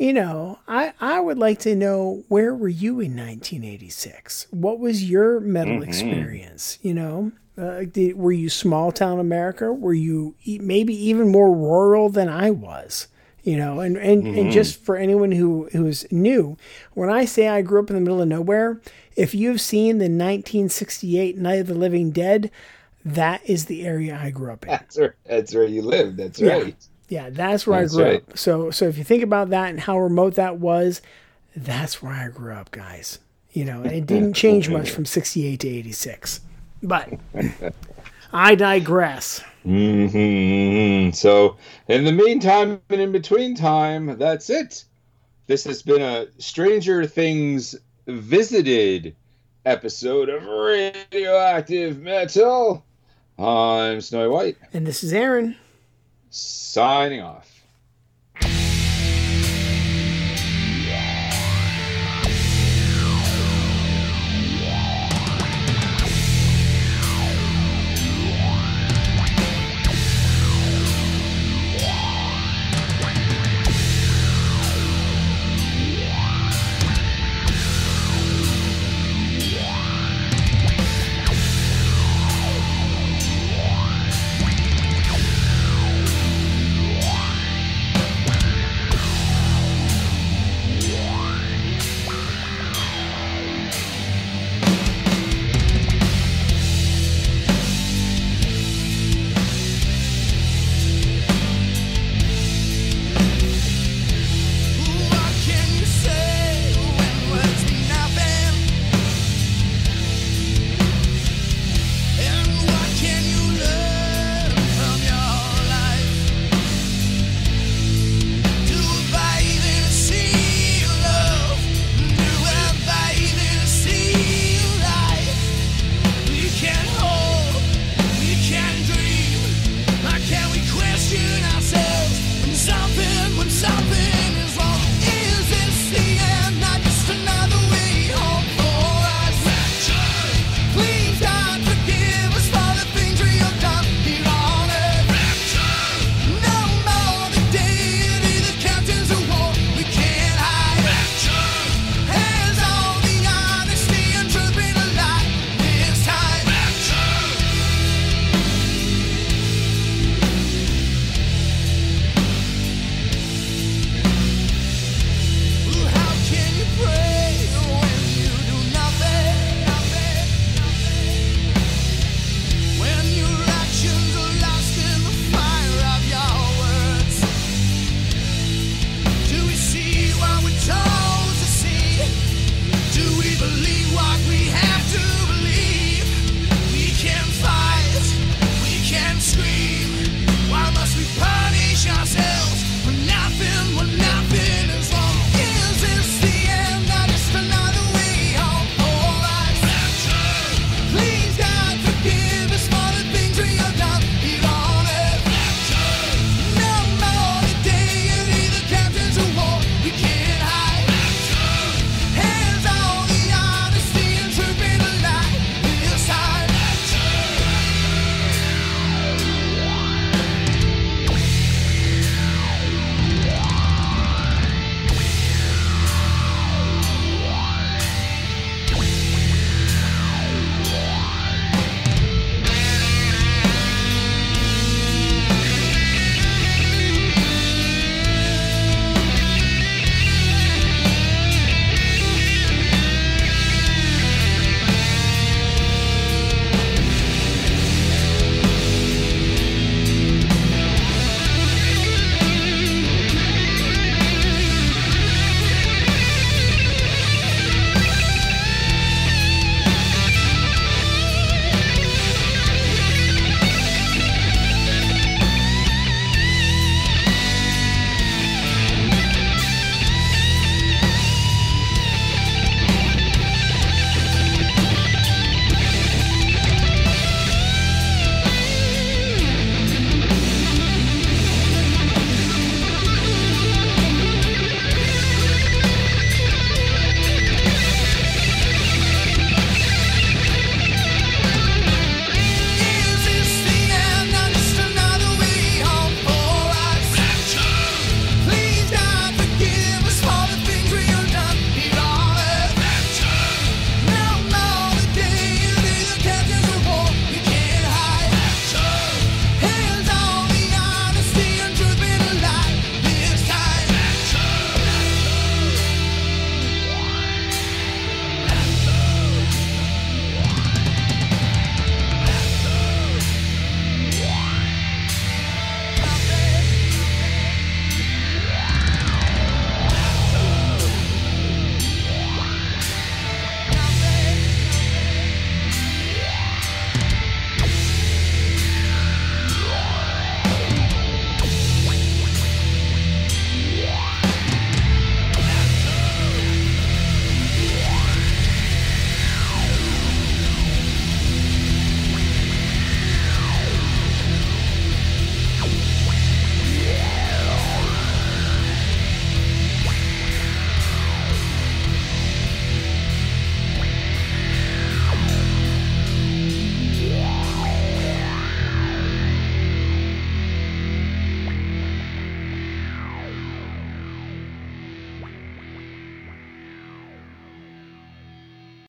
you know, I, I would like to know where were you in 1986? What was your metal experience? You know, uh, did, were you small town America? Were you e- maybe even more rural than I was? You know, and, and, and just for anyone who who's new, when I say I grew up in the middle of nowhere, if you've seen the 1968 Night of the Living Dead, that is the area I grew up in. That's where, that's where you live. That's Yeah. right. Yeah, that's where That's I grew right. up. So so if you think about that and how remote that was, that's where I grew up, guys. You know, and it didn't change much from 68 to 86. But I digress. hmm So, in the meantime and in between time, that's it. This has been a Stranger Things visited episode of Radioactive Metal. I'm Snowy White, And this is Aaron. Signing off.